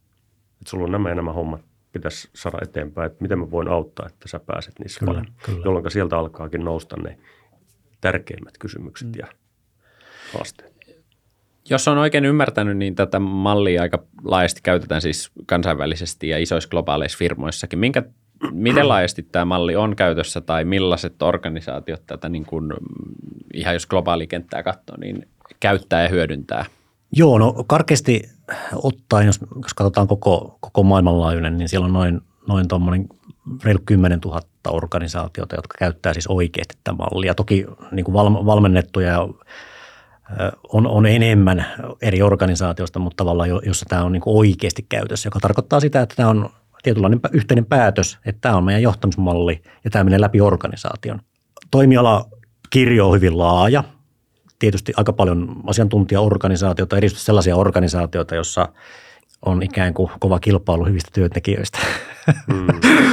Että sulla on nämä ja nämä hommat pitäisi saada eteenpäin, että miten mä voin auttaa, että sä pääset niissä kyllä, paremmin. Kyllä. Jolloin sieltä alkaakin nousta ne tärkeimmät kysymykset mm. ja haasteet. Jos on oikein ymmärtänyt, niin tätä mallia aika laajasti käytetään siis kansainvälisesti ja isoissa globaaleissa firmoissakin. Minkä, miten laajasti tämä malli on käytössä tai millaiset organisaatiot tätä niin kuin, ihan jos globaali kenttää katsoo, niin käyttää ja hyödyntää? Joo, no karkeasti ottaen, jos, jos katsotaan koko, koko maailmanlaajuinen, niin siellä on noin, noin tuommoinen reilu 10 000 organisaatiota, jotka käyttää siis oikeasti tätä mallia. Toki niin kuin valmennettuja on, on enemmän eri organisaatioista, mutta tavallaan jossa tämä on niin kuin oikeasti käytössä, joka tarkoittaa sitä, että tämä on tietynlainen yhteinen päätös, että tämä on meidän johtamismalli ja tämä menee läpi organisaation. Toimiala kirjo on hyvin laaja tietysti aika paljon asiantuntijaorganisaatioita, erityisesti sellaisia organisaatioita, joissa on ikään kuin kova kilpailu hyvistä työntekijöistä. Mm.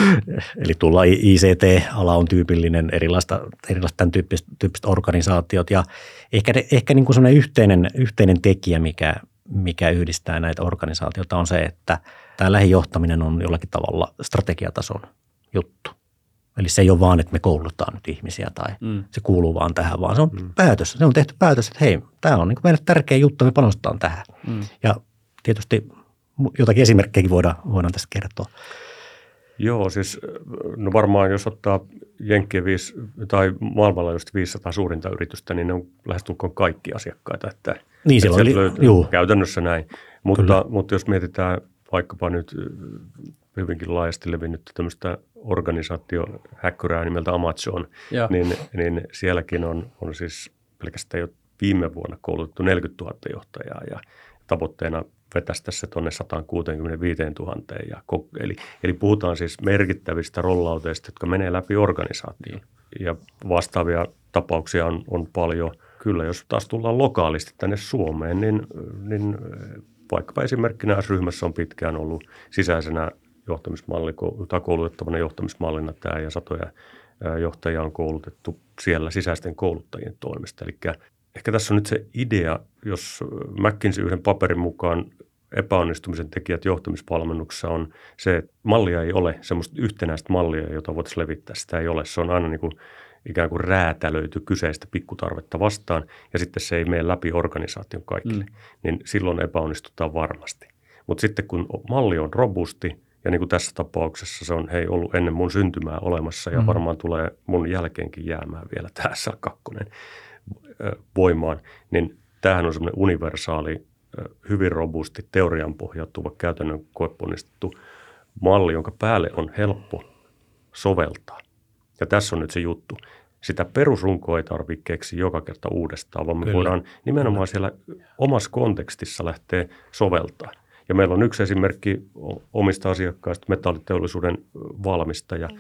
Eli tulla ICT-ala on tyypillinen, erilaista, erilaista tämän tyyppiset, tyyppiset organisaatiot ja ehkä, ehkä niin kuin sellainen yhteinen, yhteinen tekijä, mikä, mikä yhdistää näitä organisaatioita on se, että tämä lähijohtaminen on jollakin tavalla strategiatason juttu. Eli se ei ole vaan, että me koulutetaan nyt ihmisiä tai mm. se kuuluu vaan tähän, vaan se on mm. päätös. Se on tehty päätös, että hei, tämä on niin meille tärkeä juttu, me panostetaan tähän. Mm. Ja tietysti jotakin esimerkkejäkin voidaan, voidaan tästä kertoa. Joo, siis no varmaan jos ottaa Jenkkien viisi, tai maailmanlaajuisesti 500 suurinta yritystä, niin ne on lähestulkoon kaikki asiakkaita. Että, niin että oli, löytyy juu. käytännössä näin. Mutta, mutta jos mietitään vaikkapa nyt hyvinkin laajasti levinnyt tämmöistä organisaatiohäkkyrää nimeltä Amazon, niin, niin sielläkin on, on siis pelkästään jo viime vuonna koulutettu 40 000 johtajaa ja tavoitteena vetästä se tuonne 165 000. Ja, eli, eli puhutaan siis merkittävistä rollauteista, jotka menee läpi organisaatioon. Ja vastaavia tapauksia on, on paljon. Kyllä, jos taas tullaan lokaalisti tänne Suomeen, niin, niin vaikkapa esimerkkinä ryhmässä on pitkään ollut sisäisenä johtamismalli tai koulutettavana johtamismallina tämä ja satoja johtajia on koulutettu siellä sisäisten kouluttajien toimesta. Eli ehkä tässä on nyt se idea, jos McKinsey yhden paperin mukaan epäonnistumisen tekijät johtamisvalmennuksessa on se, että mallia ei ole, semmoista yhtenäistä mallia, jota voitaisiin levittää. Sitä ei ole. Se on aina niin kuin ikään kuin räätälöity kyseistä pikkutarvetta vastaan ja sitten se ei mene läpi organisaation kaikille. Mm. Niin silloin epäonnistutaan varmasti. Mutta sitten kun malli on robusti ja niin kuin tässä tapauksessa se on hei ollut ennen mun syntymää olemassa ja mm. varmaan tulee mun jälkeenkin jäämään vielä tässä kakkonen voimaan, niin tämähän on semmoinen universaali, hyvin robusti, teorian pohjautuva, käytännön koeponnistettu malli, jonka päälle on helppo soveltaa. Ja tässä on nyt se juttu. Sitä perusrunkoa ei tarvitse keksiä joka kerta uudestaan, vaan me Kyllä. voidaan nimenomaan siellä omassa kontekstissa lähteä soveltaa. Ja meillä on yksi esimerkki omista asiakkaista, metalliteollisuuden valmistaja, mm.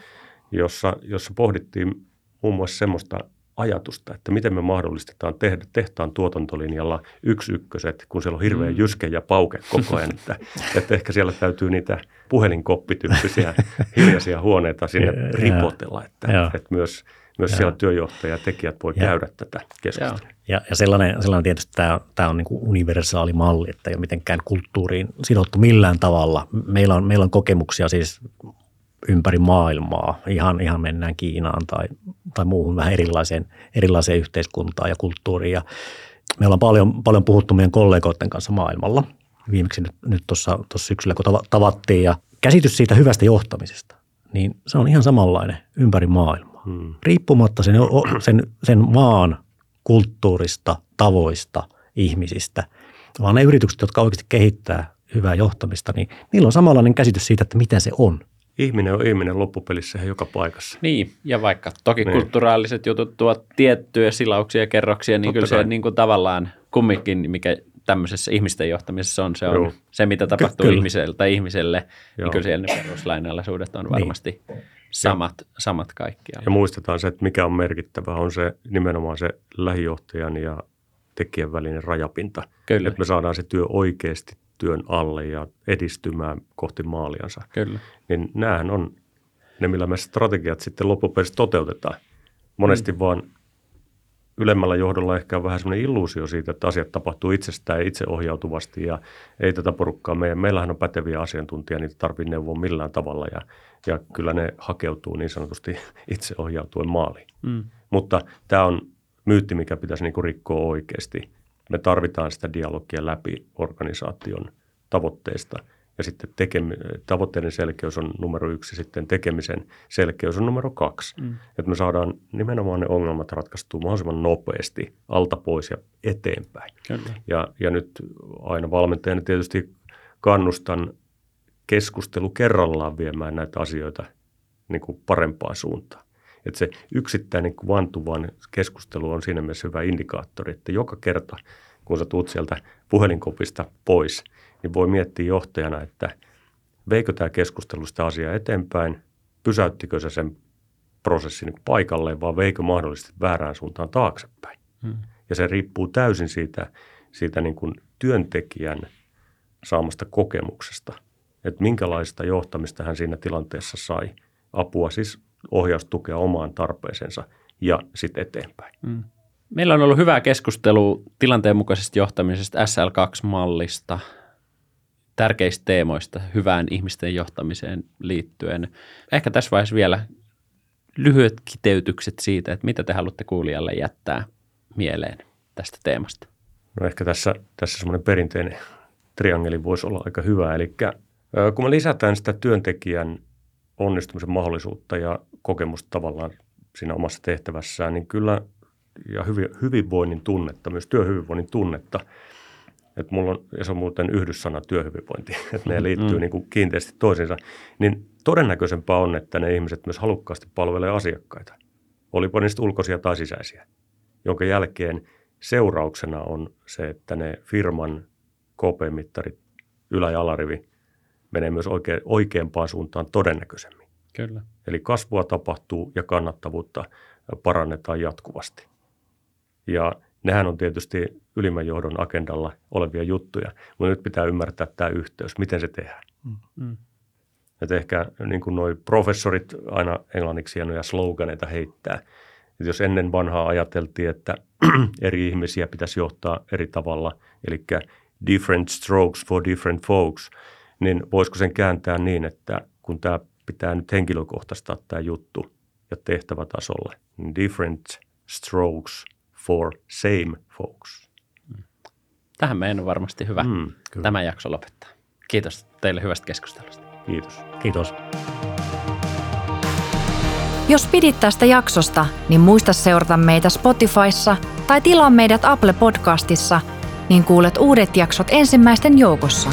jossa, jossa pohdittiin muun muassa semmoista ajatusta, että miten me mahdollistetaan tehdä tehtaan tuotantolinjalla yksi ykköset, kun siellä on hirveän mm. jyske ja pauke koko ajan. Että, että ehkä siellä täytyy niitä puhelinkoppityyppisiä hiljaisia huoneita sinne ripotella, että, että myös, myös siellä työjohtaja ja tekijät voi ja. käydä tätä keskustelua. Ja, ja sellainen, sellainen tietysti tämä, tämä on niin kuin universaali malli, että ei ole mitenkään kulttuuriin sidottu millään tavalla. Meillä on, meillä on kokemuksia siis ympäri maailmaa. Ihan, ihan mennään Kiinaan tai, tai muuhun vähän erilaiseen, erilaiseen yhteiskuntaan ja kulttuuriin. Ja me ollaan paljon, paljon puhuttu meidän kollegoiden kanssa maailmalla. Viimeksi nyt, nyt tuossa, tuossa syksyllä, kun tavattiin. Ja käsitys siitä hyvästä johtamisesta, niin se on ihan samanlainen ympäri maailmaa. Hmm. Riippumatta sen, sen, sen maan kulttuurista, tavoista, ihmisistä, vaan ne yritykset, jotka oikeasti kehittää hyvää johtamista, niin niillä on samanlainen käsitys siitä, että mitä se on – ihminen on ihminen loppupelissä joka paikassa. Niin, ja vaikka toki niin. kulttuuraaliset jutut tuovat tiettyjä silauksia ja kerroksia, niin Totta kyllä kai. se niin kuin tavallaan kumminkin, mikä tämmöisessä ihmisten johtamisessa on, se on Joo. se, mitä tapahtuu Ky- ihmiseltä ihmiselle, niin Joo. niin kyllä siellä ne peruslainalaisuudet on niin. varmasti niin. Samat, ja, samat kaikkialla. Ja muistetaan se, että mikä on merkittävä, on se nimenomaan se lähijohtajan ja tekijän välinen rajapinta. Kyllä. Että me saadaan se työ oikeasti työn alle ja edistymään kohti maaliansa. Kyllä. Niin näähän on ne, millä me strategiat sitten loppupeleissä toteutetaan. Monesti mm. vaan ylemmällä johdolla ehkä on vähän semmoinen illuusio siitä, että asiat tapahtuu itsestään itseohjautuvasti ja ei tätä porukkaa. Meidän, meillähän on päteviä asiantuntijoita, niitä tarvitsee neuvoa millään tavalla ja, ja kyllä ne hakeutuu niin sanotusti itseohjautuen maaliin. Mm. Mutta tämä on myytti, mikä pitäisi niin kuin rikkoa oikeasti – me tarvitaan sitä dialogia läpi organisaation tavoitteista. Ja sitten tekemi, tavoitteiden selkeys on numero yksi, sitten tekemisen selkeys on numero kaksi. Mm. Että me saadaan nimenomaan ne ongelmat ratkaistua mahdollisimman nopeasti alta pois ja eteenpäin. Kyllä. Ja, ja nyt aina valmentajana tietysti kannustan keskustelu kerrallaan viemään näitä asioita niin kuin parempaan suuntaan. Että se yksittäinen kuvantuvan keskustelu on siinä mielessä hyvä indikaattori, että joka kerta, kun sä tuut sieltä puhelinkopista pois, niin voi miettiä johtajana, että veikö tämä keskustelu sitä asiaa eteenpäin, pysäyttikö se sen prosessin paikalleen, vai veikö mahdollisesti väärään suuntaan taaksepäin. Hmm. Ja se riippuu täysin siitä, siitä niin kuin työntekijän saamasta kokemuksesta, että minkälaista johtamista hän siinä tilanteessa sai. Apua siis ohjaustukea omaan tarpeeseensa ja sitten eteenpäin. Mm. Meillä on ollut hyvää keskustelua tilanteen mukaisesta johtamisesta SL2-mallista, tärkeistä teemoista hyvään ihmisten johtamiseen liittyen. Ehkä tässä vaiheessa vielä lyhyet kiteytykset siitä, että mitä te haluatte kuulijalle jättää mieleen tästä teemasta. No ehkä tässä, tässä semmoinen perinteinen triangeli voisi olla aika hyvä. Eli kun me lisätään sitä työntekijän onnistumisen mahdollisuutta ja kokemusta tavallaan siinä omassa tehtävässään, niin kyllä ja hyvinvoinnin tunnetta, myös työhyvinvoinnin tunnetta, että mulla on, ja se on muuten yhdyssana työhyvinvointi, että ne liittyy mm. niin kuin kiinteästi toisiinsa, niin todennäköisempää on, että ne ihmiset myös halukkaasti palvelee asiakkaita, olipa niistä ulkoisia tai sisäisiä, jonka jälkeen seurauksena on se, että ne firman KP-mittarit, ylä- ja alarivi menee myös oike, oikeampaan suuntaan todennäköisemmin. Kyllä. Eli kasvua tapahtuu ja kannattavuutta parannetaan jatkuvasti. Ja nehän on tietysti ylimmän johdon agendalla olevia juttuja, mutta nyt pitää ymmärtää tämä yhteys, miten se tehdään. Mm. mm. Että ehkä niin kuin noi professorit aina englanniksi hienoja sloganeita heittää. Että jos ennen vanhaa ajateltiin, että eri ihmisiä pitäisi johtaa eri tavalla, eli different strokes for different folks, niin voisiko sen kääntää niin, että kun tämä pitää nyt henkilökohtaistaa tämä juttu ja tehtävätasolle, niin different strokes for same folks. Tähän meidän on varmasti hyvä Mm, tämä jakso lopettaa. Kiitos teille hyvästä keskustelusta. kiitos. Kiitos. Jos pidit tästä jaksosta, niin muista seurata meitä Spotifyssa tai tilaa meidät Apple Podcastissa, niin kuulet uudet jaksot ensimmäisten joukossa.